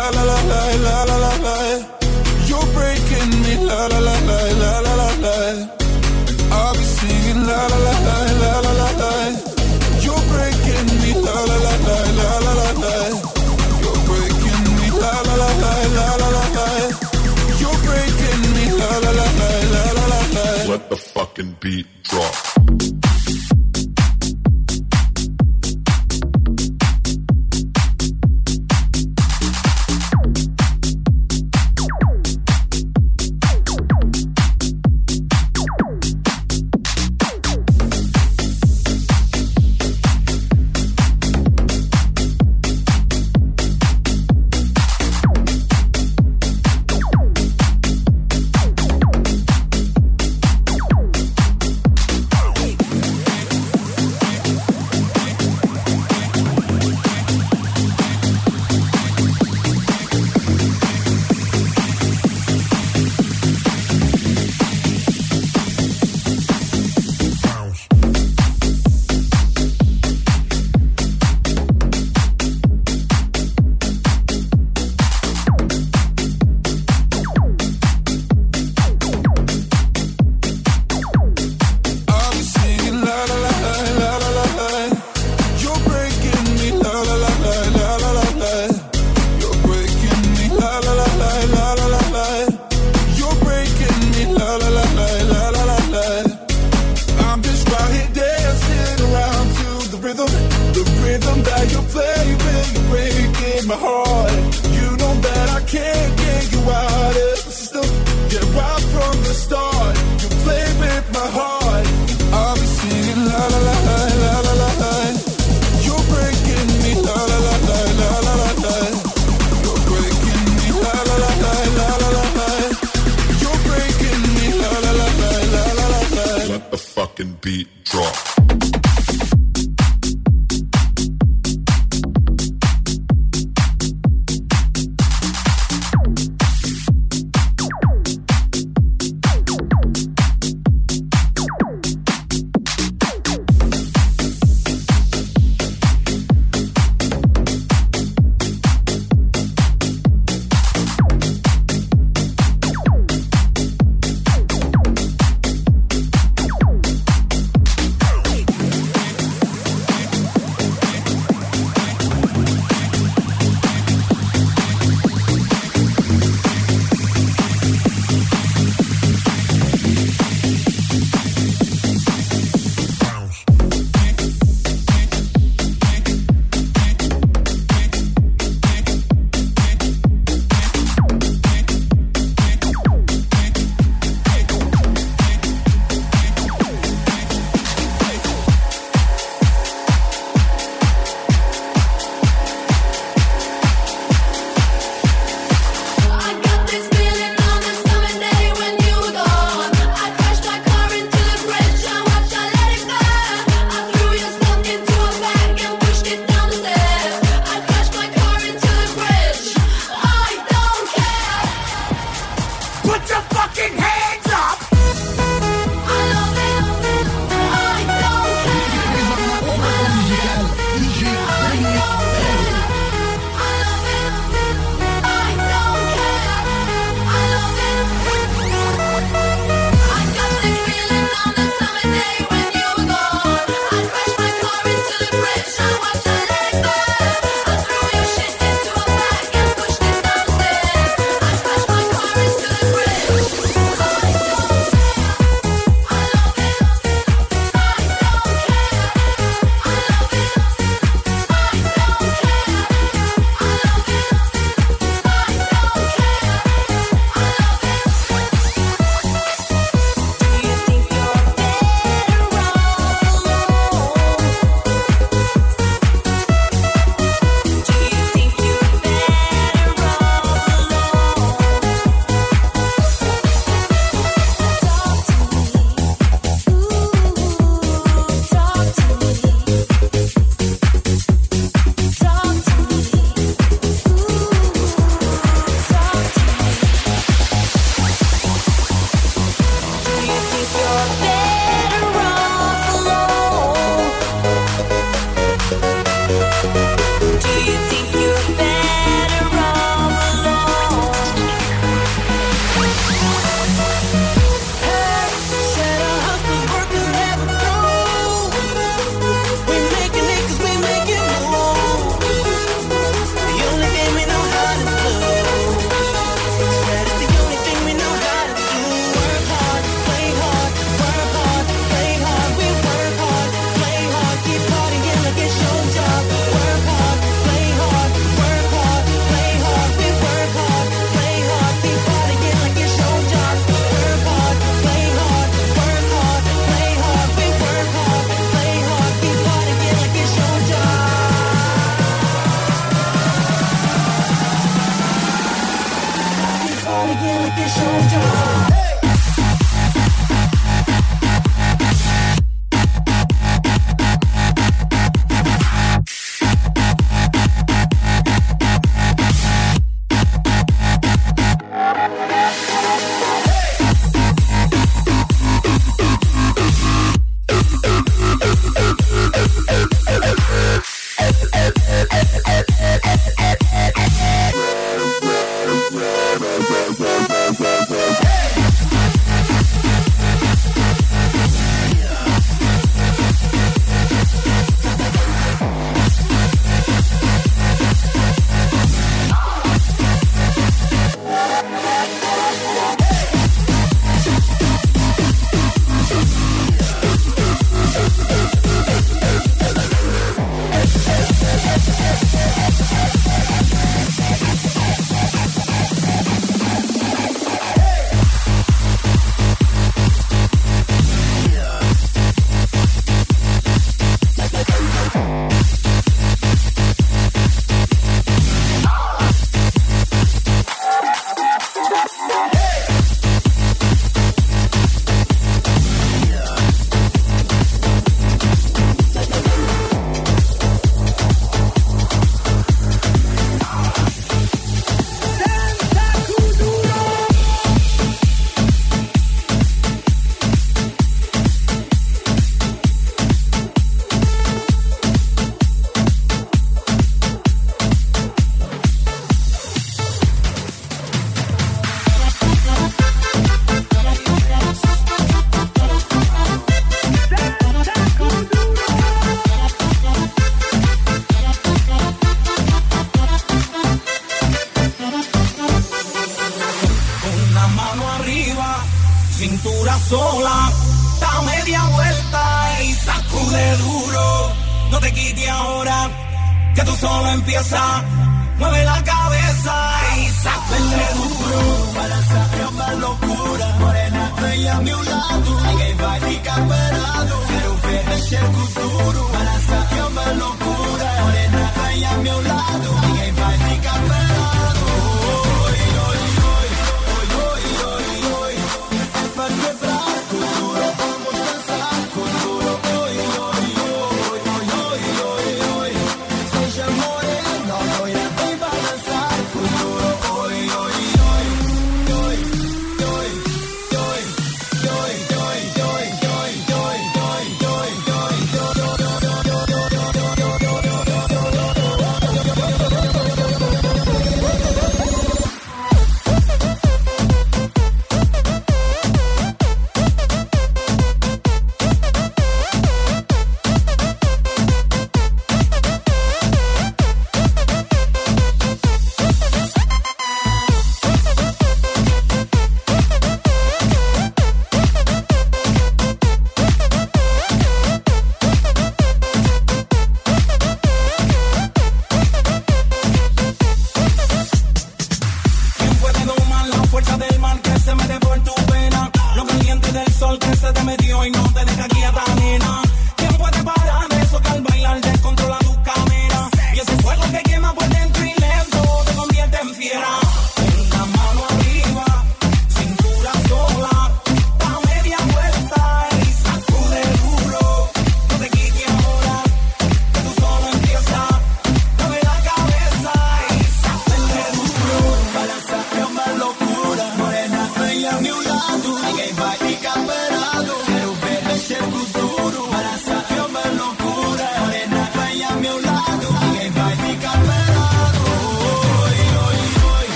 la la la la la la la la. You're breaking me la la la la la la la la. I'll be singing la la la la la la la la. You're breaking me la la la la la la la la. You're breaking me la la la la la la la la. You're breaking me la la la la la la la la. Let the fucking beat drop.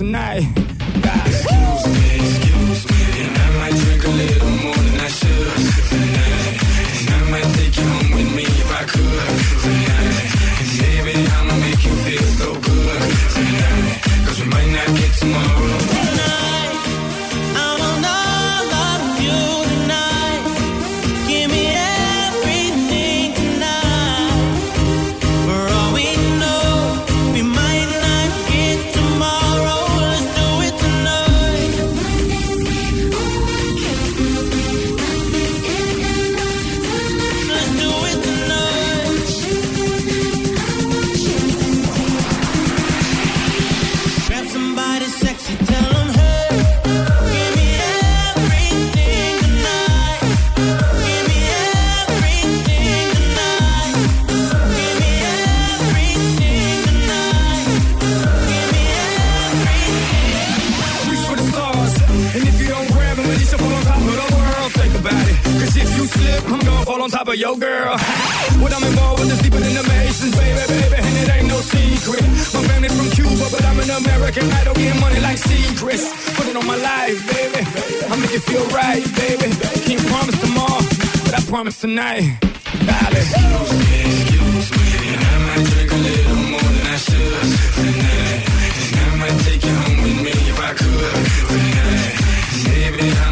tonight. Excuse me, excuse me, and I might drink a little more than I should. American Idol, getting money like secrets. Put it on my life, baby. I make it feel right, baby. Can't promise tomorrow, but I promise tonight. Excuse me, excuse me, and I might drink a little more than I should tonight. And I might take you home with me if I could tonight. Baby,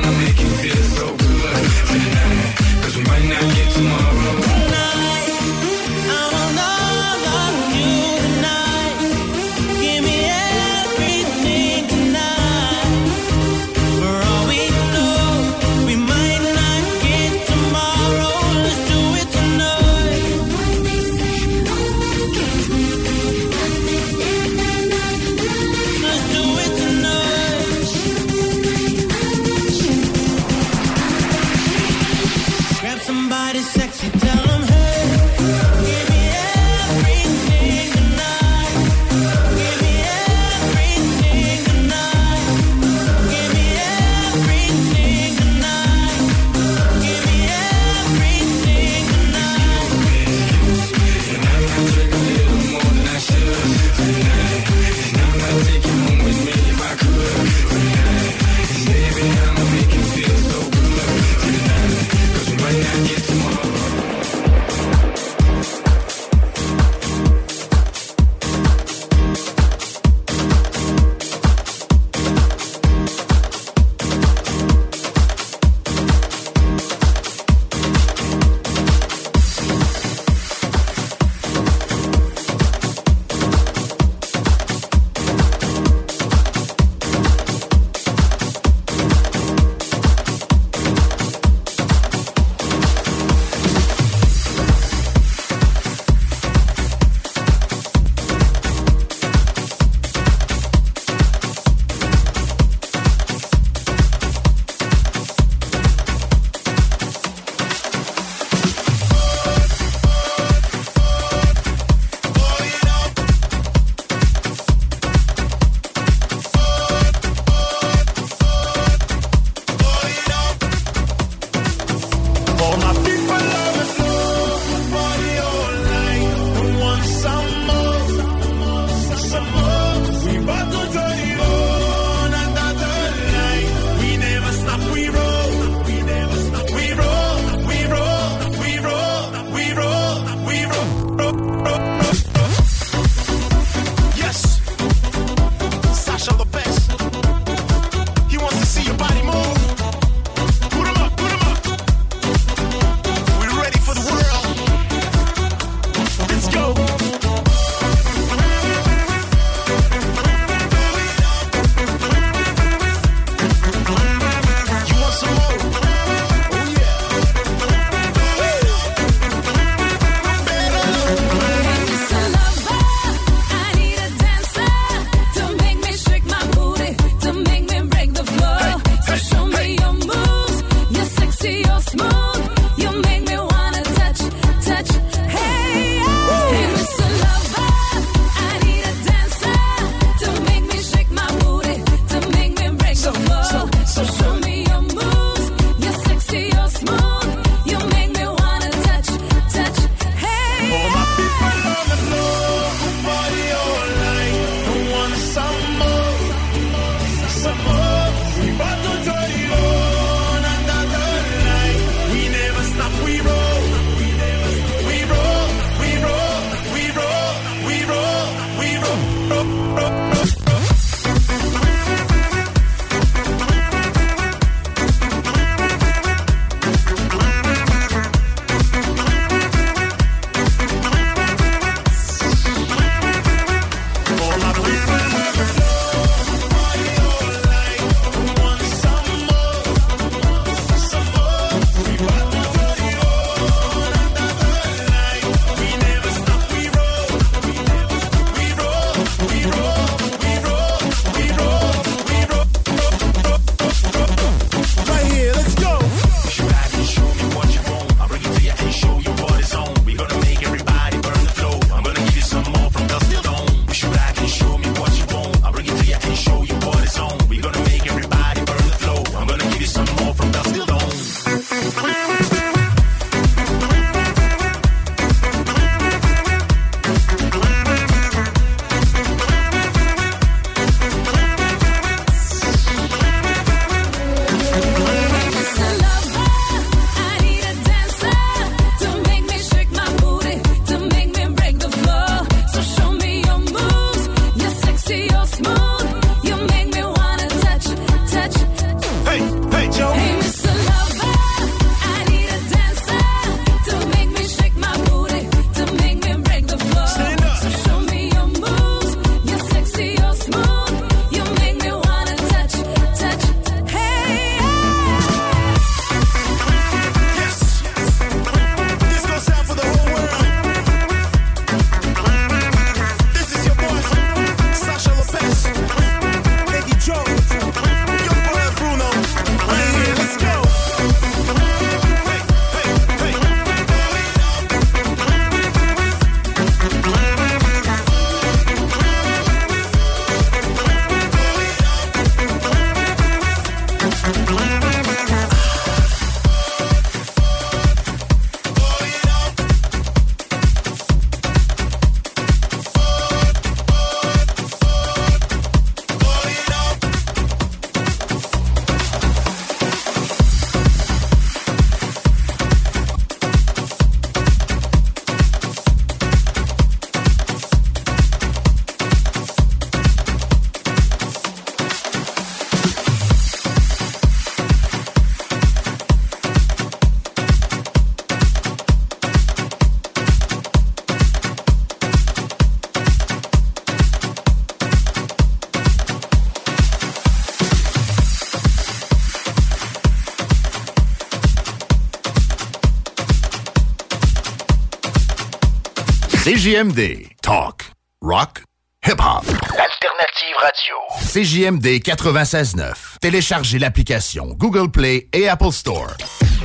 CJMD. Talk. Rock. Hip-hop. Alternative radio. CJMD 96.9. Téléchargez l'application Google Play et Apple Store.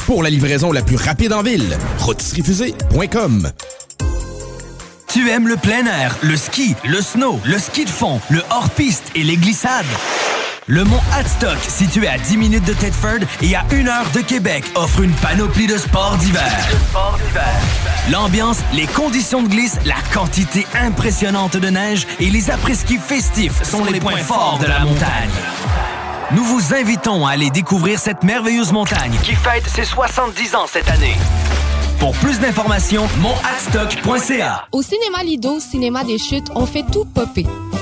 Pour la livraison la plus rapide en ville, rotisseriefusée.com. Tu aimes le plein air, le ski, le snow, le ski de fond, le hors-piste et les glissades? Le mont Hadstock, situé à 10 minutes de Thetford et à 1 heure de Québec, offre une panoplie de sports d'hiver. L'ambiance, les conditions de glisse, la quantité impressionnante de neige et les après-ski festifs sont les points forts de la montagne. Nous vous invitons à aller découvrir cette merveilleuse montagne qui fête ses 70 ans cette année. Pour plus d'informations, monadstock.ca. Au cinéma Lido, cinéma des chutes, on fait tout popper.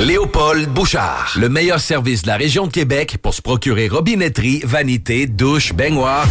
Léopold Bouchard, le meilleur service de la région de Québec pour se procurer robinetterie, vanité, douche, baignoire.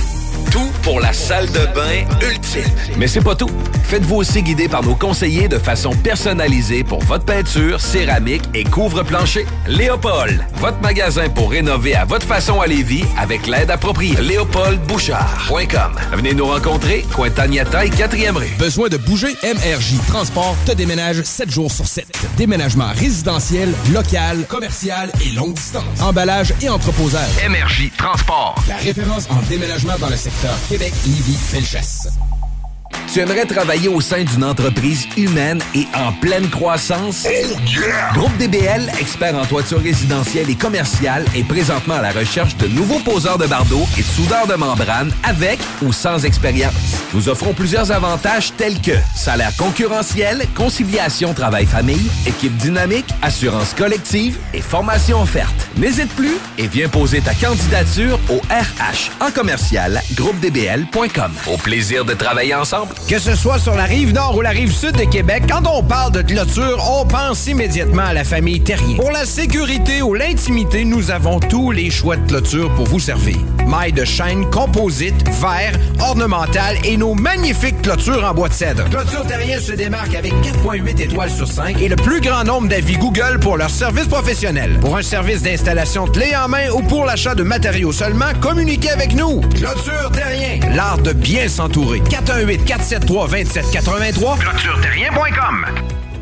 Tout pour la salle de bain ultime. Mais c'est pas tout. Faites-vous aussi guider par nos conseillers de façon personnalisée pour votre peinture, céramique et couvre-plancher. Léopold, votre magasin pour rénover à votre façon à Lévis avec l'aide appropriée. LéopoldBouchard.com. Venez nous rencontrer, Cointagnata et 4e rue. Besoin de bouger? MRJ Transport te déménage 7 jours sur 7. Déménagement résidentiel, local, commercial et longue distance. Emballage et entreposage. MRJ Transport. La référence en déménagement dans le secteur Québec, Lévis, Felchasse. Tu aimerais travailler au sein d'une entreprise humaine et en pleine croissance? Groupe DBL, expert en toiture résidentielle et commerciale, est présentement à la recherche de nouveaux poseurs de bardeaux et de soudeurs de membrane avec ou sans expérience. Nous offrons plusieurs avantages tels que salaire concurrentiel, conciliation travail-famille, équipe dynamique, assurance collective et formation offerte. N'hésite plus et viens poser ta candidature au RH en commercial groupedbl.com. Au plaisir de travailler ensemble. Que ce soit sur la rive nord ou la rive sud de Québec, quand on parle de clôture, on pense immédiatement à la famille Terrien. Pour la sécurité ou l'intimité, nous avons tous les choix de clôture pour vous servir. Mailles de chaîne, composite, verre, ornemental et nos magnifiques clôtures en bois de cèdre. Clôture Terrien se démarque avec 4.8 étoiles sur 5 et le plus grand nombre d'avis Google pour leur service professionnel. Pour un service d'installation clé en main ou pour l'achat de matériaux seulement, communiquez avec nous. Clôture Terrien, l'art de bien s'entourer. 418 473 2783 clôtureterrien.com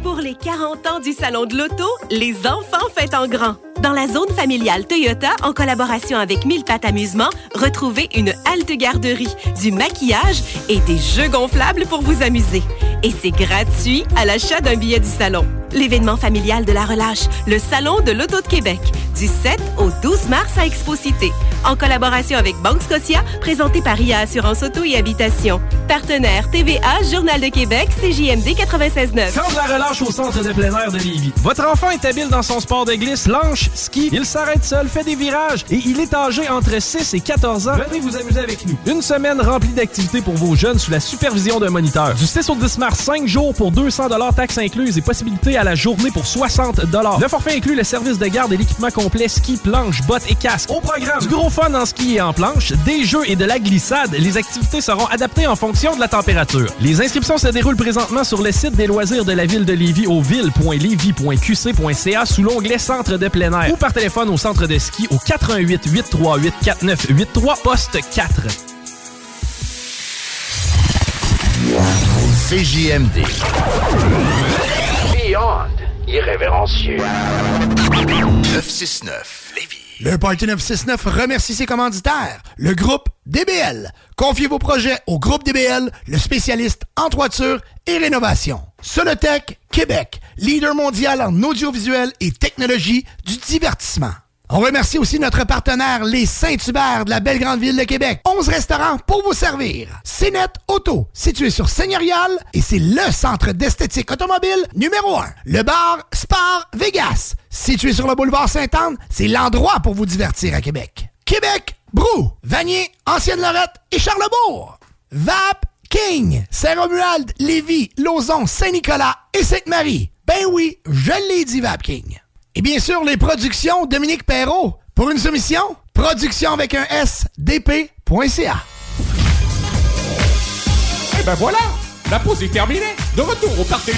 Pour les 40 ans du Salon de l'Auto, les enfants fêtent en grand. Dans la zone familiale Toyota, en collaboration avec Mille Pattes Amusement, retrouvez une halte garderie, du maquillage et des jeux gonflables pour vous amuser. Et c'est gratuit à l'achat d'un billet du salon. L'événement familial de la relâche, le Salon de l'Auto de Québec, du 7 au 12 mars à Expo Cité. En collaboration avec Banque Scotia, présenté par IA Assurance Auto et Habitation. Partenaire TVA, Journal de Québec, CJMD 96.9. Quand la relâche au centre de plein air de Lévis. Votre enfant est habile dans son sport de glisse, planche, ski. Il s'arrête seul, fait des virages et il est âgé entre 6 et 14 ans. Venez vous amuser avec nous. Une semaine remplie d'activités pour vos jeunes sous la supervision d'un moniteur. Du 6 au 10 mars, 5 jours pour 200 taxes incluses et possibilités à la journée pour 60 Le forfait inclut le service de garde et l'équipement complet ski, planche, bottes et casque. Au programme, du gros fun en ski et en planche, des jeux et de la glissade. Les activités seront adaptées en fonction de la température. Les inscriptions se déroulent présentement sur le site des loisirs de la ville de Lévis au ville.lévis.qc.ca sous l'onglet Centre de plein air ou par téléphone au centre de ski au 88 838 4983 poste 4. CJMD. Irrévérencieux. 969 Lévis. Le Party 969 remercie ses commanditaires, le groupe DBL. Confiez vos projets au groupe DBL, le spécialiste en toiture et rénovation. Solotech Québec, leader mondial en audiovisuel et technologie du divertissement. On remercie aussi notre partenaire, les Saint-Hubert de la belle grande ville de Québec. 11 restaurants pour vous servir. CNET Auto, situé sur Seigneurial, et c'est le centre d'esthétique automobile numéro un. Le bar Spar Vegas, situé sur le boulevard Sainte-Anne, c'est l'endroit pour vous divertir à Québec. Québec, Brou, Vanier, Ancienne-Lorette et Charlebourg. VAP King, Saint-Romuald, Lévis, Lauson, Saint-Nicolas et Sainte-Marie. Ben oui, je l'ai dit, VAP King. Et bien sûr, les productions Dominique Perrault. Pour une soumission, production avec un S, dp.ca. Et eh ben voilà, la pause est terminée. De retour au parc des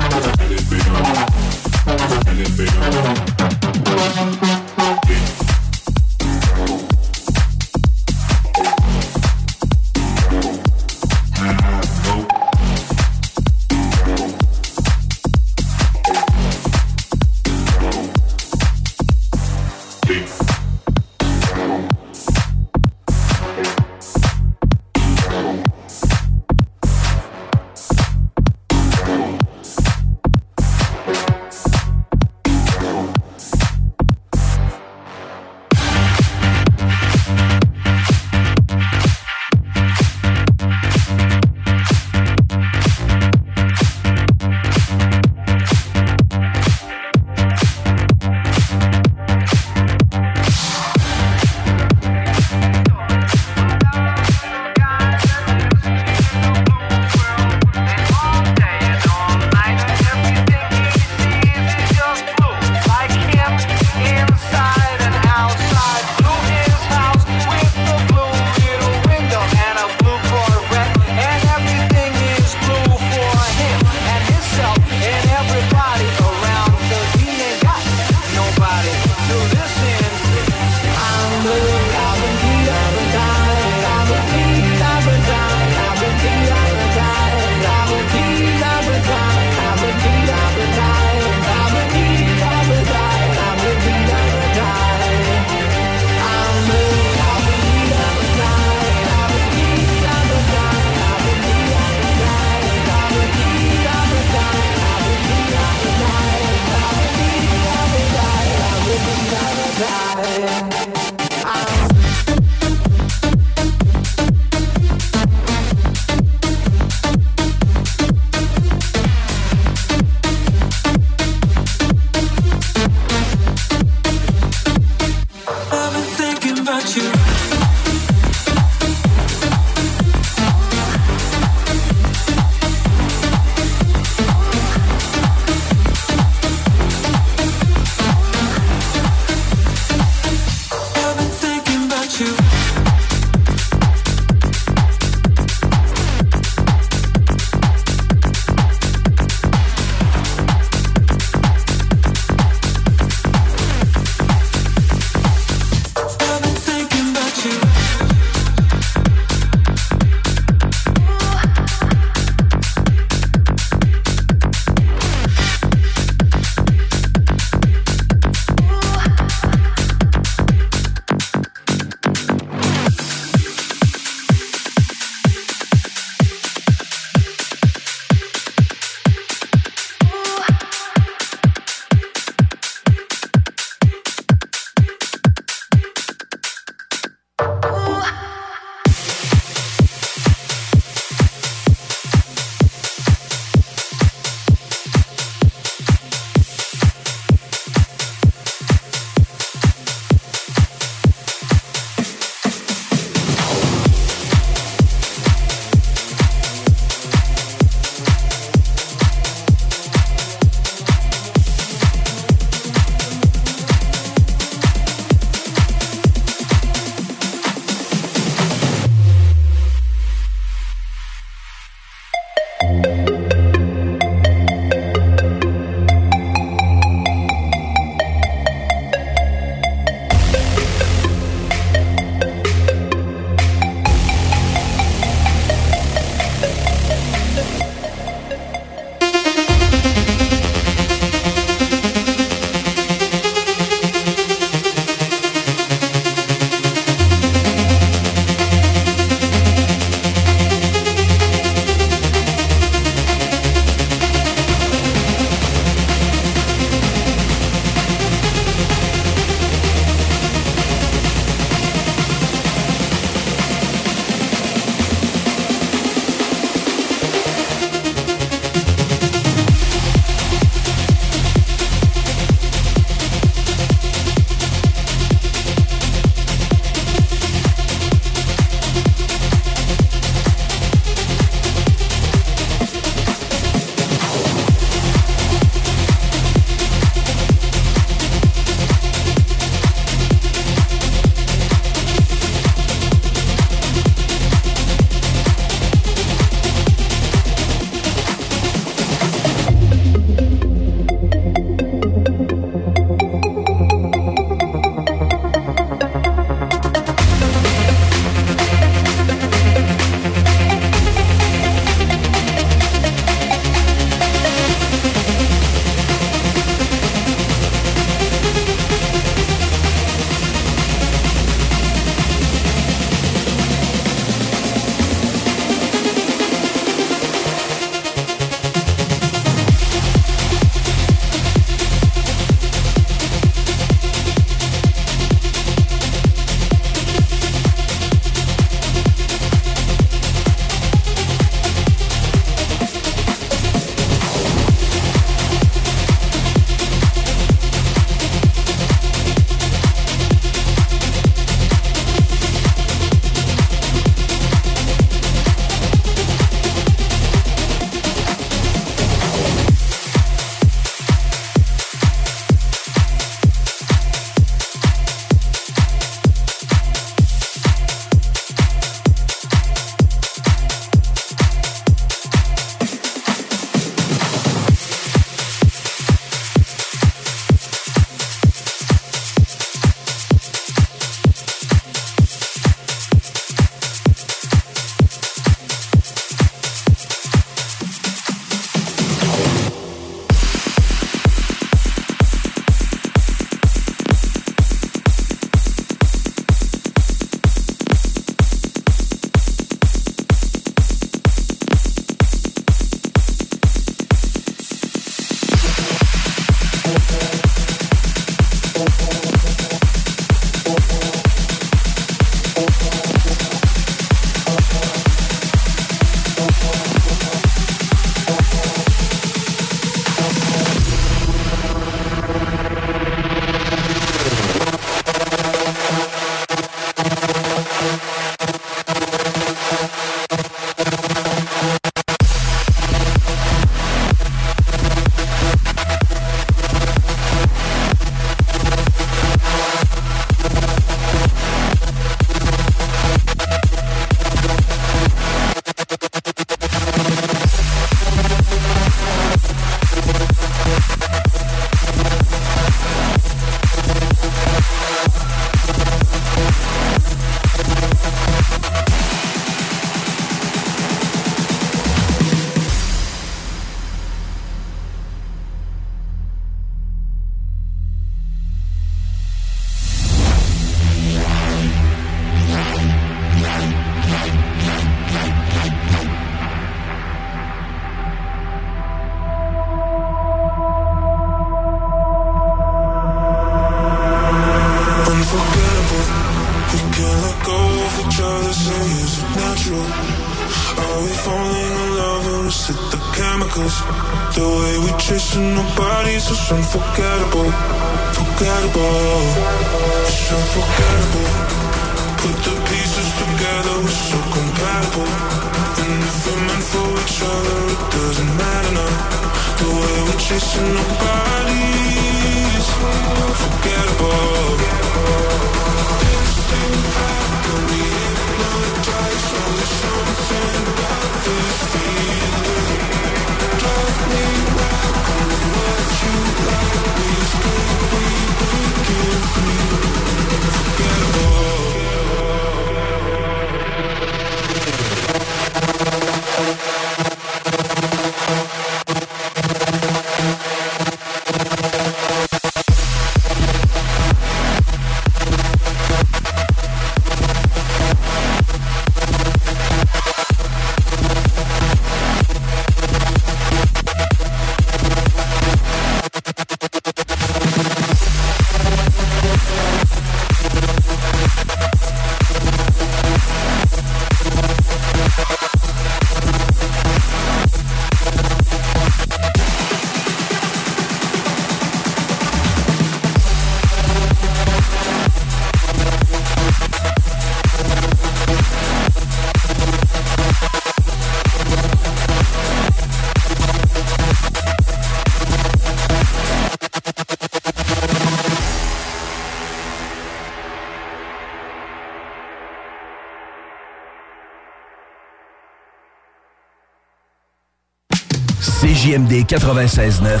CJMD 96.9,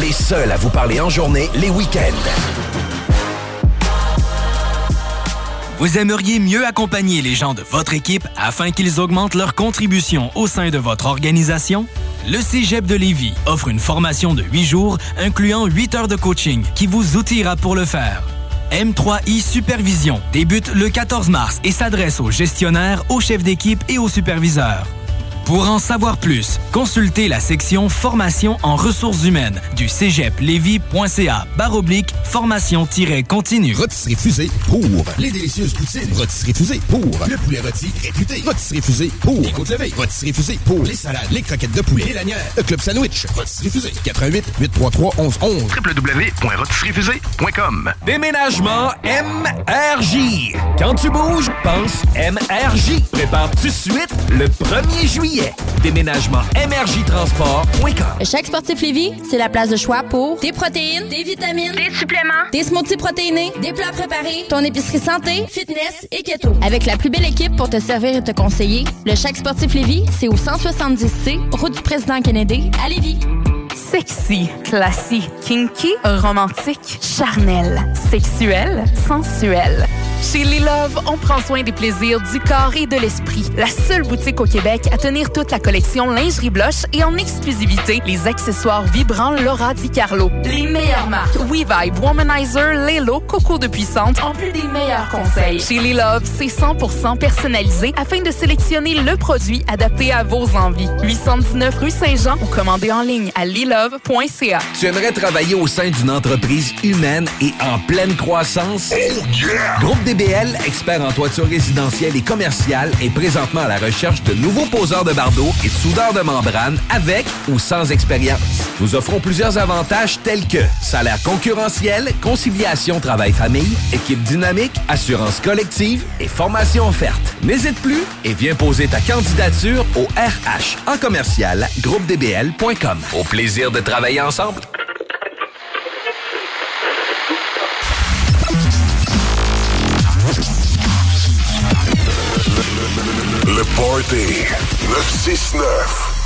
les seuls à vous parler en journée, les week-ends. Vous aimeriez mieux accompagner les gens de votre équipe afin qu'ils augmentent leur contribution au sein de votre organisation? Le Cégep de Lévis offre une formation de 8 jours incluant 8 heures de coaching qui vous outillera pour le faire. M3I Supervision débute le 14 mars et s'adresse aux gestionnaires, aux chefs d'équipe et aux superviseurs. Pour en savoir plus, consultez la section Formation en ressources humaines du cégeplevy.ca baroblique formation-continue. Rôtisserie Fusée pour les délicieuses poutines. Rôtisserie Fusée pour le poulet rôti réputé. Rôtisserie Fusée pour les côtes levées. Rôtisserie Fusée pour les salades, les croquettes de poulet, les lanières, le club sandwich. Rôtisserie Fusée 88 833 1111 www.rotisseriefusée.com Déménagement MRJ. Quand tu bouges, pense MRJ. Prépare tout de suite le 1er juillet. Déménagement MRJtransport.com Chaque sportif Lévis, c'est la place de choix pour des protéines, des vitamines, des suppléments, des smoothies protéinés, des plats préparés, ton épicerie santé, fitness et keto. Avec la plus belle équipe pour te servir et te conseiller, le Chaque sportif Lévis, c'est au 170C, route du président Kennedy, à Lévis. Sexy, classique, kinky, romantique, charnel, sexuel, sensuel. Chez Les Love, on prend soin des plaisirs du corps et de l'esprit. La seule boutique au Québec à tenir toute la collection lingerie blush et en exclusivité les accessoires vibrants Laura Di Carlo. Les meilleures marques WeVibe, Womanizer, Lelo, Coco de Puissante, en plus des meilleurs conseils. Chez Les Love, c'est 100% personnalisé afin de sélectionner le produit adapté à vos envies. 819 rue Saint-Jean ou commandez en ligne à lilove.ca. Tu aimerais travailler au sein d'une entreprise humaine et en pleine croissance? Groupe DBL, expert en toiture résidentielle et commerciale, est présentement à la recherche de nouveaux poseurs de bardeaux et de soudeurs de membrane avec ou sans expérience. Nous offrons plusieurs avantages tels que salaire concurrentiel, conciliation travail-famille, équipe dynamique, assurance collective et formation offerte. N'hésite plus et viens poser ta candidature au RH en commercial groupedbl.com. Au plaisir de travailler ensemble. Party 969.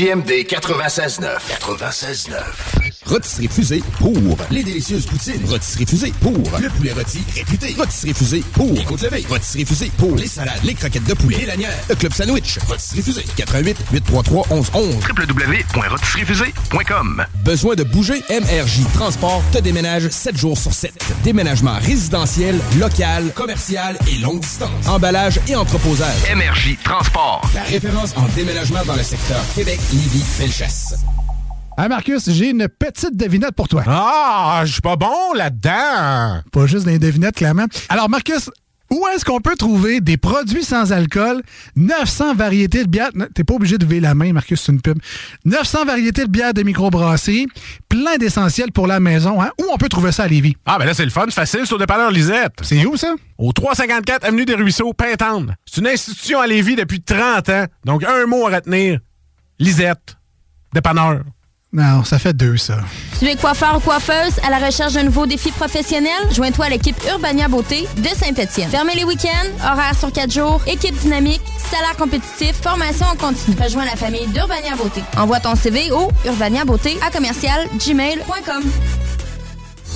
CJMD 96.9. 96.9. Rôtisserie Fusée pour les délicieuses poutines. Rôtisserie Fusée pour le poulet rôti réputé. Rôtisserie Fusée pour les côtes levées. Rôtisserie Fusée pour les salades, les croquettes de poulet, les lanières, le club sandwich. Rôtisserie Fusée 88 833 1111 www.rôtisseriefusée.com Besoin de bouger? MRJ Transport te déménage 7 jours sur 7. Déménagement résidentiel, local, commercial et longue distance. Emballage et entreposage. MRJ Transport. La référence en déménagement dans le secteur Québec, Lévis, Felchasse. Hey Marcus, j'ai une petite devinette pour toi. Ah, je suis pas bon là-dedans. Pas juste des devinettes, clairement. Alors, Marcus, où est-ce qu'on peut trouver des produits sans alcool, 900 variétés de bières, t'es pas obligé de lever la main, Marcus, c'est une pub, 900 variétés de bières de microbrasserie, plein d'essentiels pour la maison, hein? Où on peut trouver ça à Lévis? Ah, ben là, c'est le fun, facile, c'est au dépanneur Lisette. C'est où ça? Au 354 Avenue des Ruisseaux, Pintendre. C'est une institution à Lévis depuis 30 ans. Donc, un mot à retenir. Lisette. Dépanneur. Non, ça fait deux, ça. Tu es coiffeur ou coiffeuse à la recherche d'un nouveau défi professionnel? Joins-toi à l'équipe Urbania Beauté de Saint-Étienne. Fermez les week-ends, horaires sur quatre jours, équipe dynamique, salaire compétitif, formation en continu. Rejoins la famille d'Urbania Beauté. Envoie ton CV au urbaniabeauté à commercial gmail.com.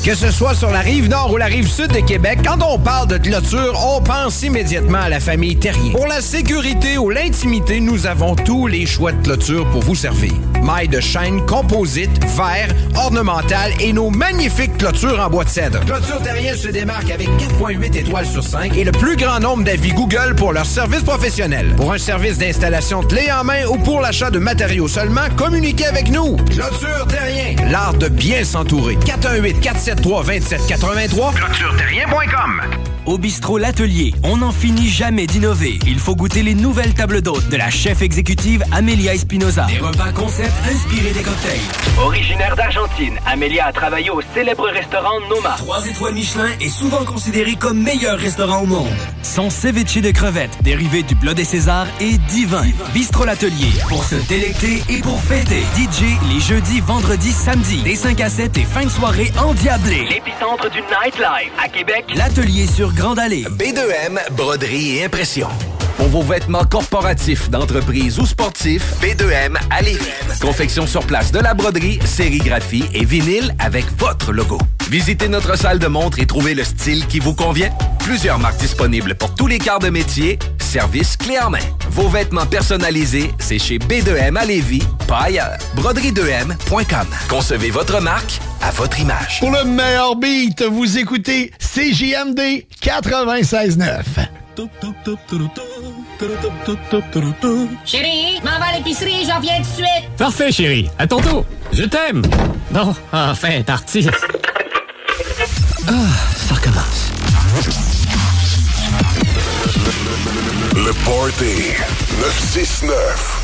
Que ce soit sur la rive nord ou la rive sud de Québec, quand on parle de clôture, on pense immédiatement à la famille Terrien. Pour la sécurité ou l'intimité, nous avons tous les choix de clôture pour vous servir. Mailles de chaîne, composite, verre, ornemental et nos magnifiques clôtures en bois de cèdre. Clôture Terrien se démarque avec 4.8 étoiles sur 5 et le plus grand nombre d'avis Google pour leur service professionnel. Pour un service d'installation clé en main ou pour l'achat de matériaux seulement, communiquez avec nous. Clôture Terrien, l'art de bien s'entourer. 418 473 2783 ClôtureTerrien.com Au bistrot L'Atelier, on n'en finit jamais d'innover. Il faut goûter les nouvelles tables d'hôtes de la chef exécutive Amelia Espinoza. Des repas concept inspirés des cocktails. Originaire d'Argentine, Amelia a travaillé au célèbre restaurant Noma. Trois étoiles Michelin est souvent considéré comme meilleur restaurant au monde. Son ceviche de crevettes, dérivé du Blood des Césars, est divin. Bistrot L'Atelier, pour se délecter et pour fêter. DJ les jeudis, vendredis, samedis, des 5 à 7 et fin de soirée endiablée. L'épicentre du nightlife à Québec, l'Atelier sur Grande Allée. B2M, broderie et impression. Pour vos vêtements corporatifs, d'entreprise ou sportifs, B2M à Lévis. Confection sur place de la broderie, sérigraphie et vinyle avec votre logo. Visitez notre salle de montre et trouvez le style qui vous convient. Plusieurs marques disponibles pour tous les quarts de métier. Service clé en main. Vos vêtements personnalisés, c'est chez B2M à Lévis, pas ailleurs. Broderie2M.com. Concevez votre marque à votre image. Pour le meilleur beat, vous écoutez CJMD 96.9. Chérie, m'en va à l'épicerie, j'en viens tout de suite. Parfait, chérie. À ton tour. Je t'aime. Bon, enfin, tartine. Ah, ça recommence. Le Party 969.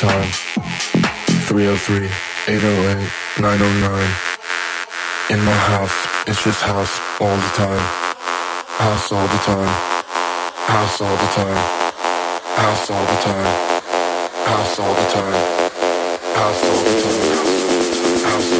Time. 303 808 909. In my house, it's just house all the time. House all the time. House all the time. House all the time. House all the time. House all the time. House all the time.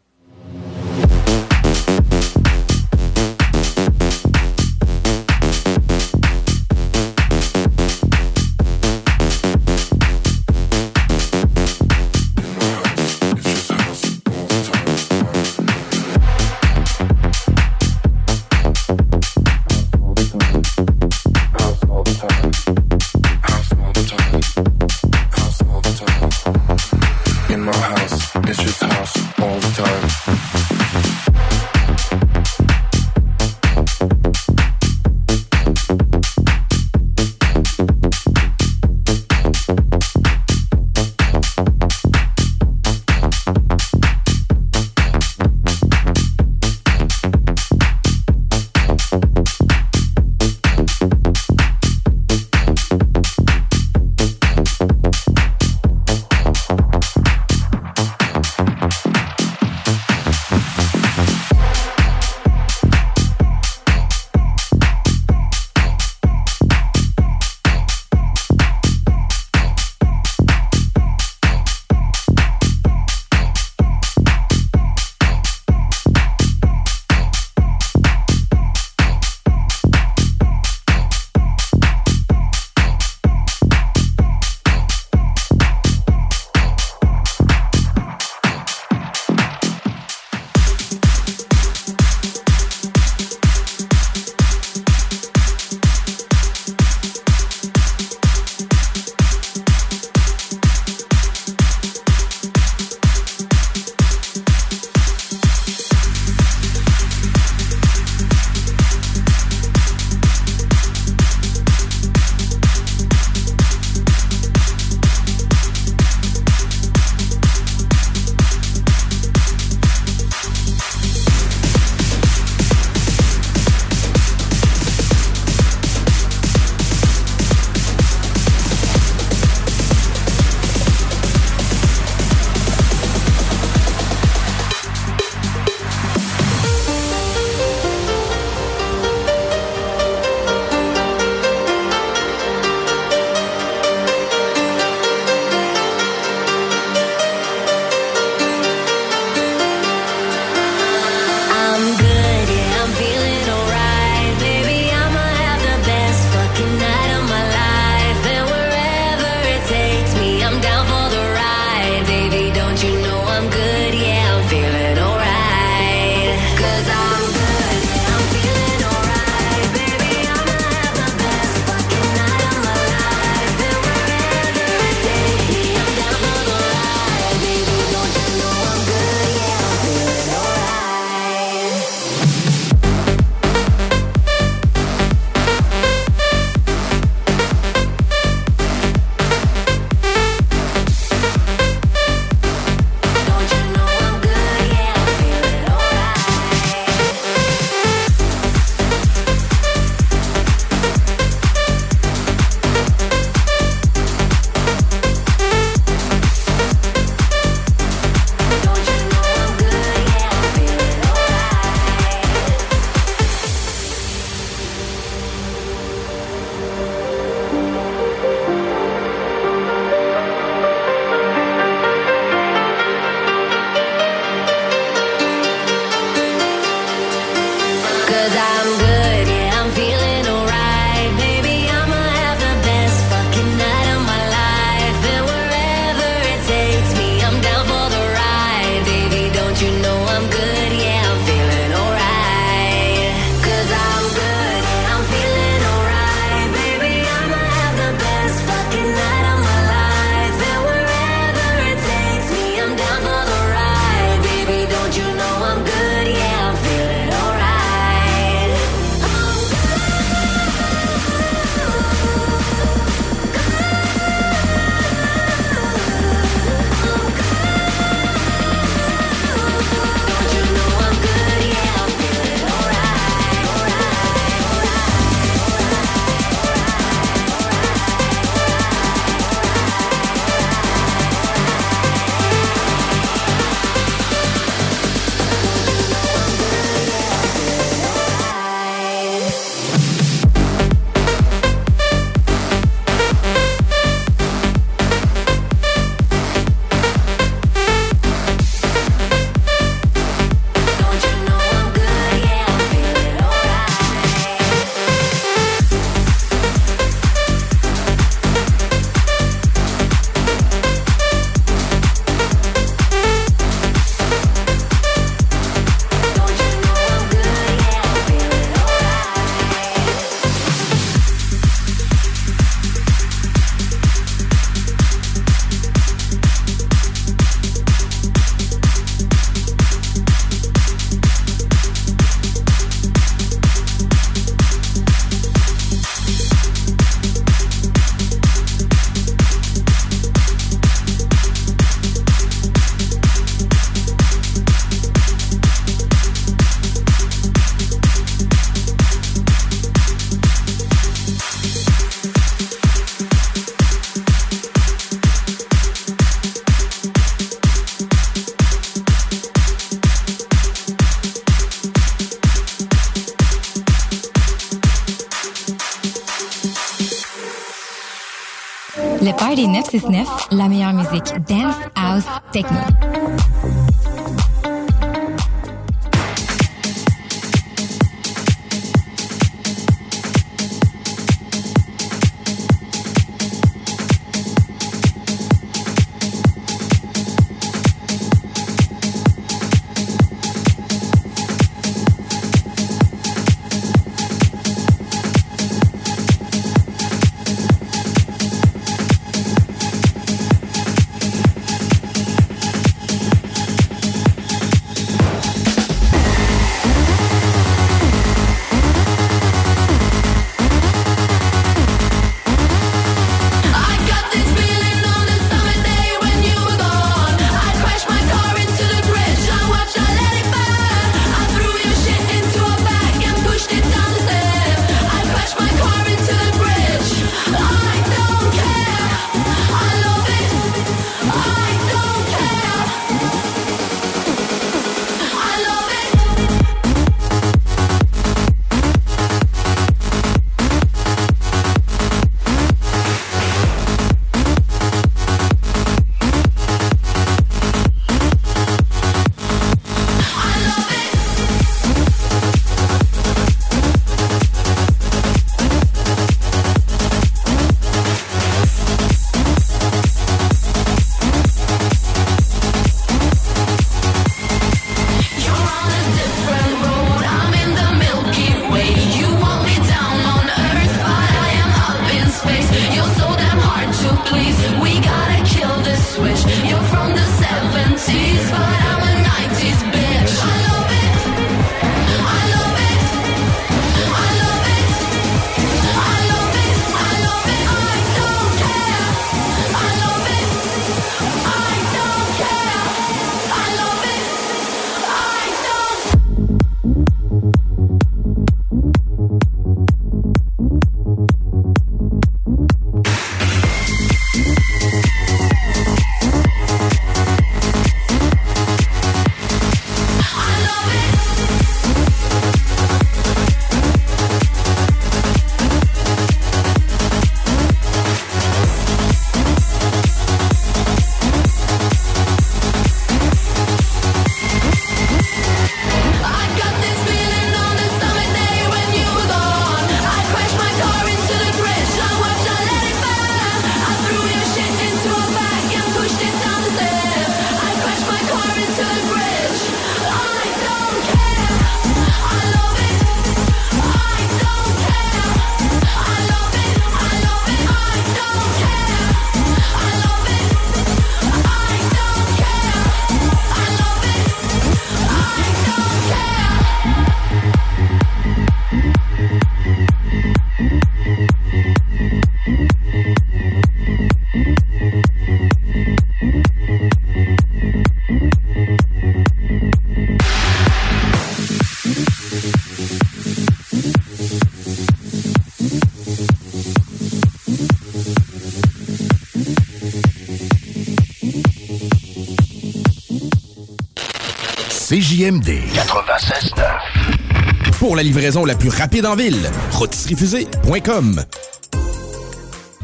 CJMD 96.9. Pour la livraison la plus rapide en ville, rotisseriefusée.com.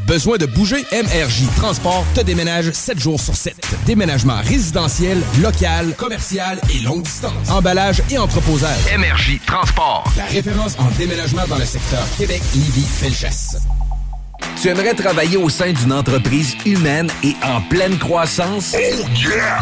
Besoin de bouger? MRJ Transport te déménage 7 jours sur 7. Déménagement résidentiel, local, commercial et longue distance. Emballage et entreposage. MRJ Transport. La référence en déménagement dans le secteur Québec, Lévis, Felchasse. Tu aimerais travailler au sein d'une entreprise humaine et en pleine croissance?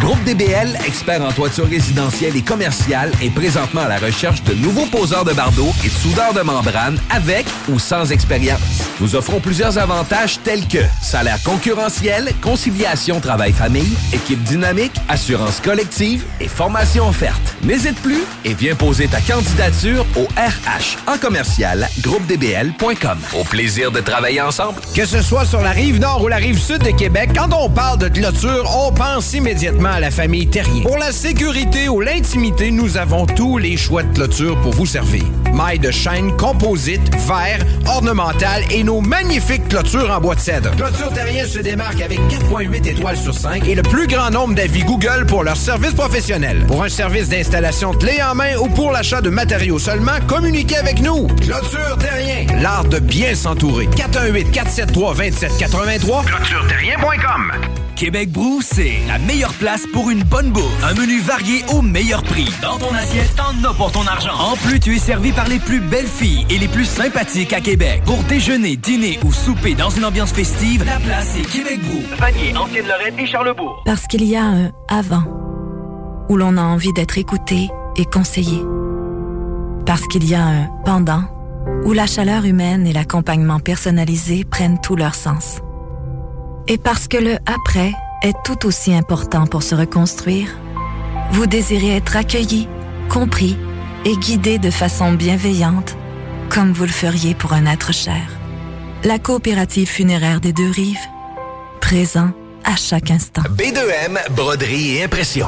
Groupe DBL, expert en toiture résidentielle et commerciale, est présentement à la recherche de nouveaux poseurs de bardeaux et de soudeurs de membrane avec ou sans expérience. Nous offrons plusieurs avantages tels que salaire concurrentiel, conciliation travail-famille, équipe dynamique, assurance collective et formation offerte. N'hésite plus et viens poser ta candidature au RH en commercial groupedbl.com. Au plaisir de travailler ensemble. Que ce soit sur la rive nord ou la rive sud de Québec, quand on parle de clôture, on pense immédiatement à la famille Terrien. Pour la sécurité ou l'intimité, nous avons tous les choix de clôture pour vous servir. Mailles de chaîne, composite, verre, ornemental et nos magnifiques clôtures en bois de cèdre. Clôture Terrien se démarque avec 4.8 étoiles sur 5 et le plus grand nombre d'avis Google pour leur service professionnel. Pour un service d'installation clé en main ou pour l'achat de matériaux seulement, communiquez avec nous. Clôture Terrien, l'art de bien s'entourer. 418 473 2783 ClôtureTerrien.com Québec Brou, c'est la meilleure place pour une bonne bouffe. Un menu varié au meilleur prix. Dans ton assiette, t'en as pour ton argent. En plus, tu es servi par les plus belles filles et les plus sympathiques à Québec. Pour déjeuner, dîner ou souper dans une ambiance festive, la place est Québec Brou. Vanier, Ancienne-Lorraine et Charlebourg. Parce qu'il y a un avant où l'on a envie d'être écouté et conseillé. Parce qu'il y a un pendant où la chaleur humaine et l'accompagnement personnalisé prennent tout leur sens. Et parce que le après est tout aussi important pour se reconstruire, vous désirez être accueilli, compris et guidé de façon bienveillante, comme vous le feriez pour un être cher. La coopérative funéraire des deux rives, présent à chaque instant. B2M, broderie et impression.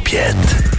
Bienvenue,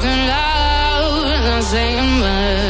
Talking loud, not saying much.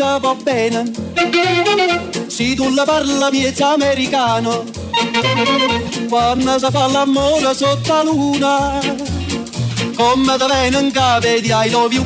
Ti va bene. Se tu la parla miezza americano, quando si fa l'amore sotto la luna, come te viene in capo di I love you.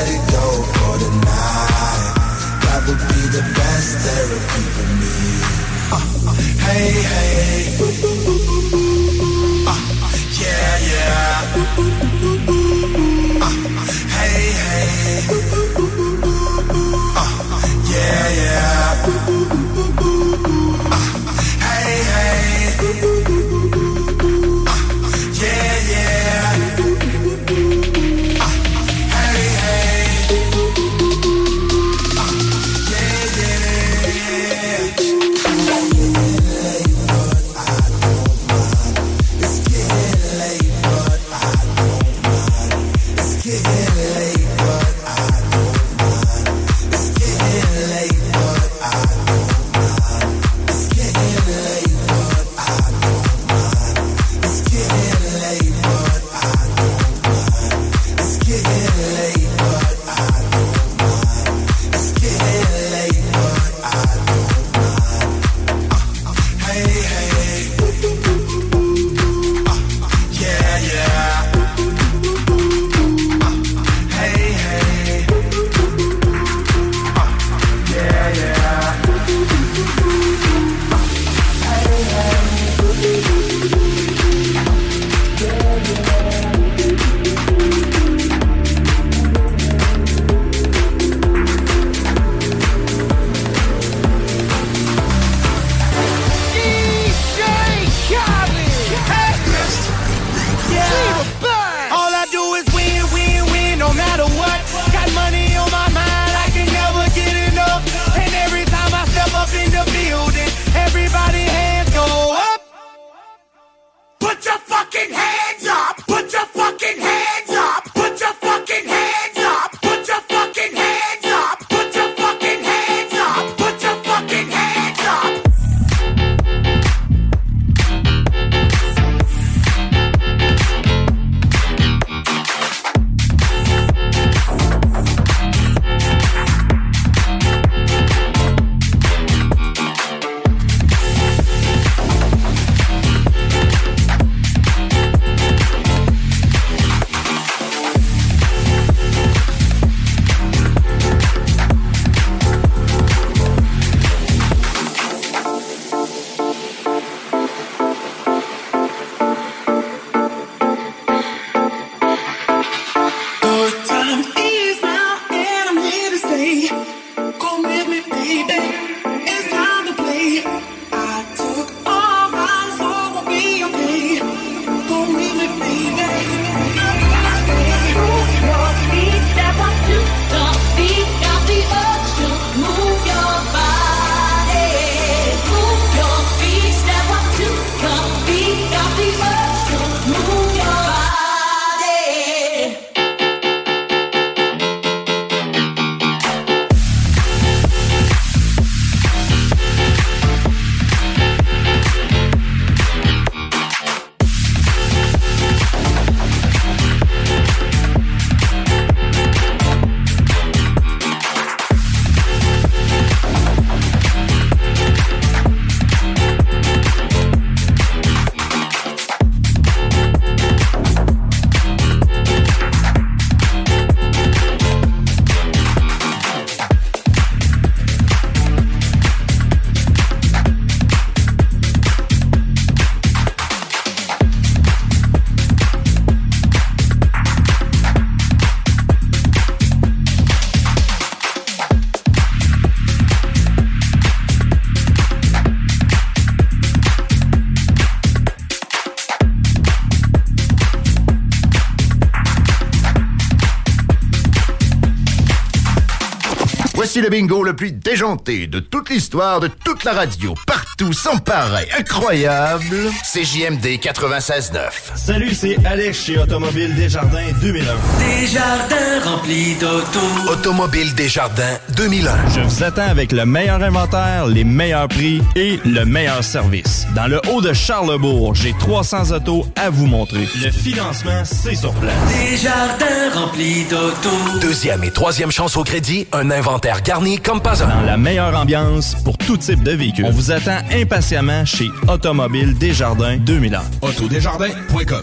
let it go for the night. That would be the best therapy for me. Uh, uh, hey, hey. Voici le bingo le plus déjanté de toute l'histoire de toute la radio, partout, sans pareil, incroyable. CJMD 96.9. Salut, c'est Alex chez Automobile Desjardins 2001. Desjardins remplis d'auto. Automobile Desjardins 2001. Je vous attends avec le meilleur inventaire, les meilleurs prix et le meilleur service. Dans le haut de Charlebourg, j'ai 300 autos à vous montrer. Le financement, c'est sur place. Desjardins remplis d'auto. Deuxième et troisième chance au crédit, un inventaire garni comme pas un. Dans la meilleure ambiance pour tout type de véhicule. On vous attend impatiemment chez Automobile Desjardins 2001. Autodesjardins.com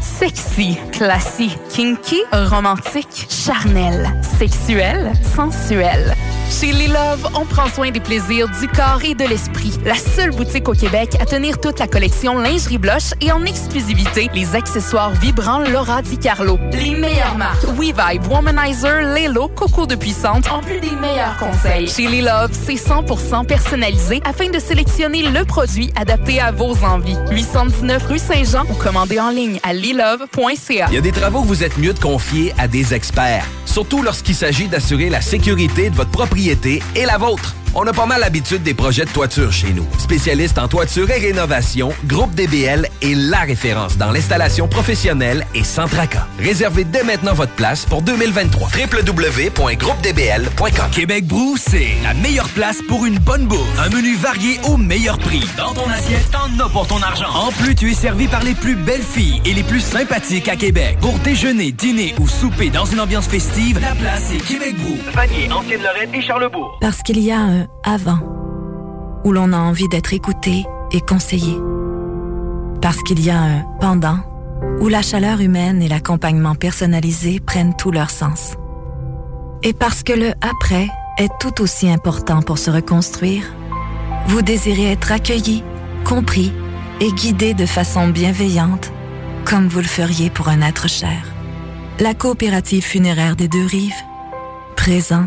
Sexy, classique, kinky, romantique, charnel, sexuel, sensuel. Chez Les Love, on prend soin des plaisirs du corps et de l'esprit. La seule boutique au Québec à tenir toute la collection lingerie blush et en exclusivité les accessoires vibrants Laura Di Carlo. Les meilleures marques WeVibe, Womanizer, Lelo, Coco de Puissante, en plus des meilleurs conseils. Chez Les Love, c'est 100% personnalisé afin de sélectionner le produit adapté à vos envies. 819 rue Saint-Jean ou commandez en ligne à lilove.ca. Il y a des travaux que vous êtes mieux de confier à des experts, surtout lorsqu'il s'agit d'assurer la sécurité de votre propriété et la vôtre. On a pas mal l'habitude des projets de toiture chez nous. Spécialiste en toiture et rénovation, Groupe DBL est la référence dans l'installation professionnelle et sans tracas. Réservez dès maintenant votre place pour 2023. www.groupedbl.com Québec Brou, c'est la meilleure place pour une bonne bouffe. Un menu varié au meilleur prix. Dans ton assiette, t'en as pour ton argent. En plus, tu es servi par les plus belles filles et les plus sympathiques à Québec. Pour déjeuner, dîner ou souper dans une ambiance festive, la place est Québec Brou. Vanier, Ancienne-Lorraine et Charlebourg. Parce qu'il y a un avant où l'on a envie d'être écouté et conseillé. Parce qu'il y a un pendant où la chaleur humaine et l'accompagnement personnalisé prennent tout leur sens. Et parce que le après est tout aussi important pour se reconstruire, vous désirez être accueilli, compris et guidé de façon bienveillante, comme vous le feriez pour un être cher. La coopérative funéraire des deux rives, présent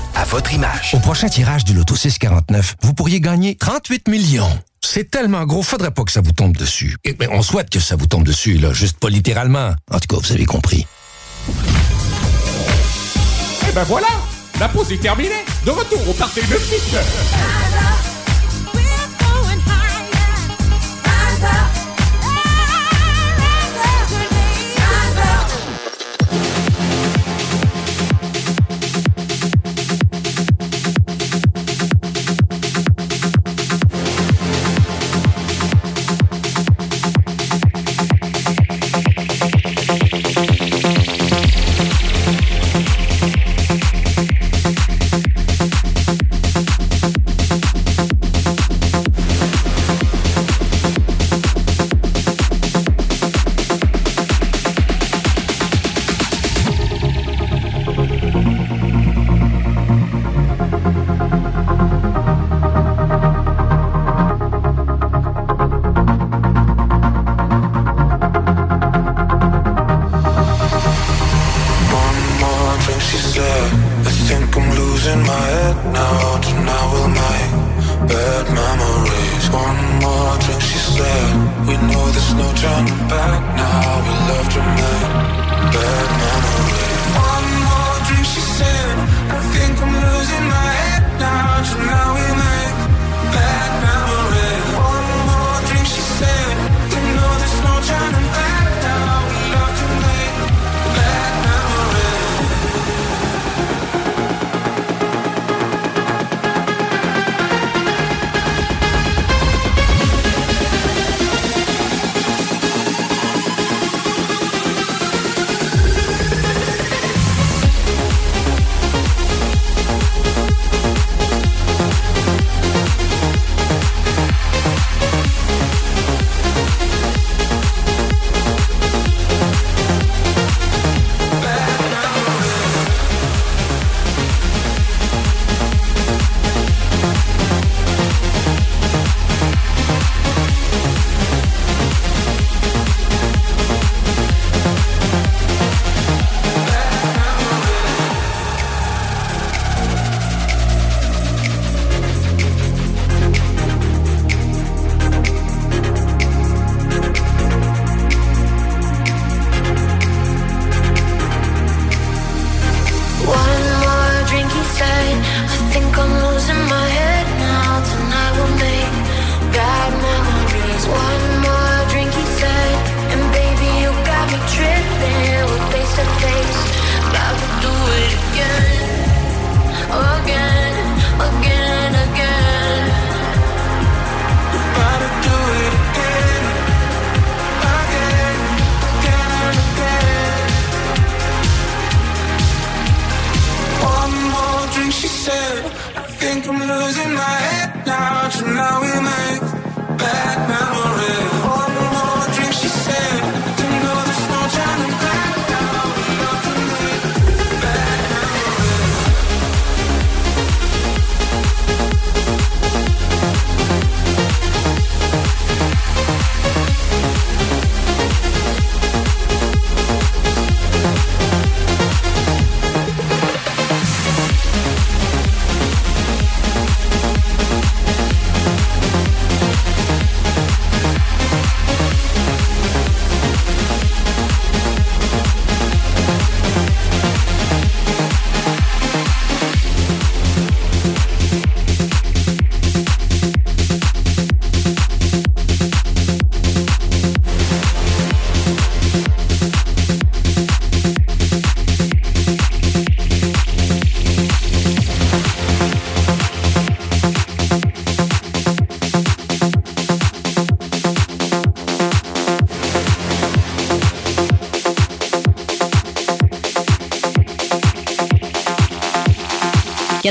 à votre image. Au prochain tirage du Loto 649, vous pourriez gagner 38 millions. C'est tellement gros, faudrait pas que ça vous tombe dessus. Et, ben, on souhaite que ça vous tombe dessus, là, juste pas littéralement. En tout cas, vous avez compris. Et ben voilà, la pause est terminée. De retour au party de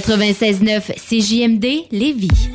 96.9 CJMD Lévis.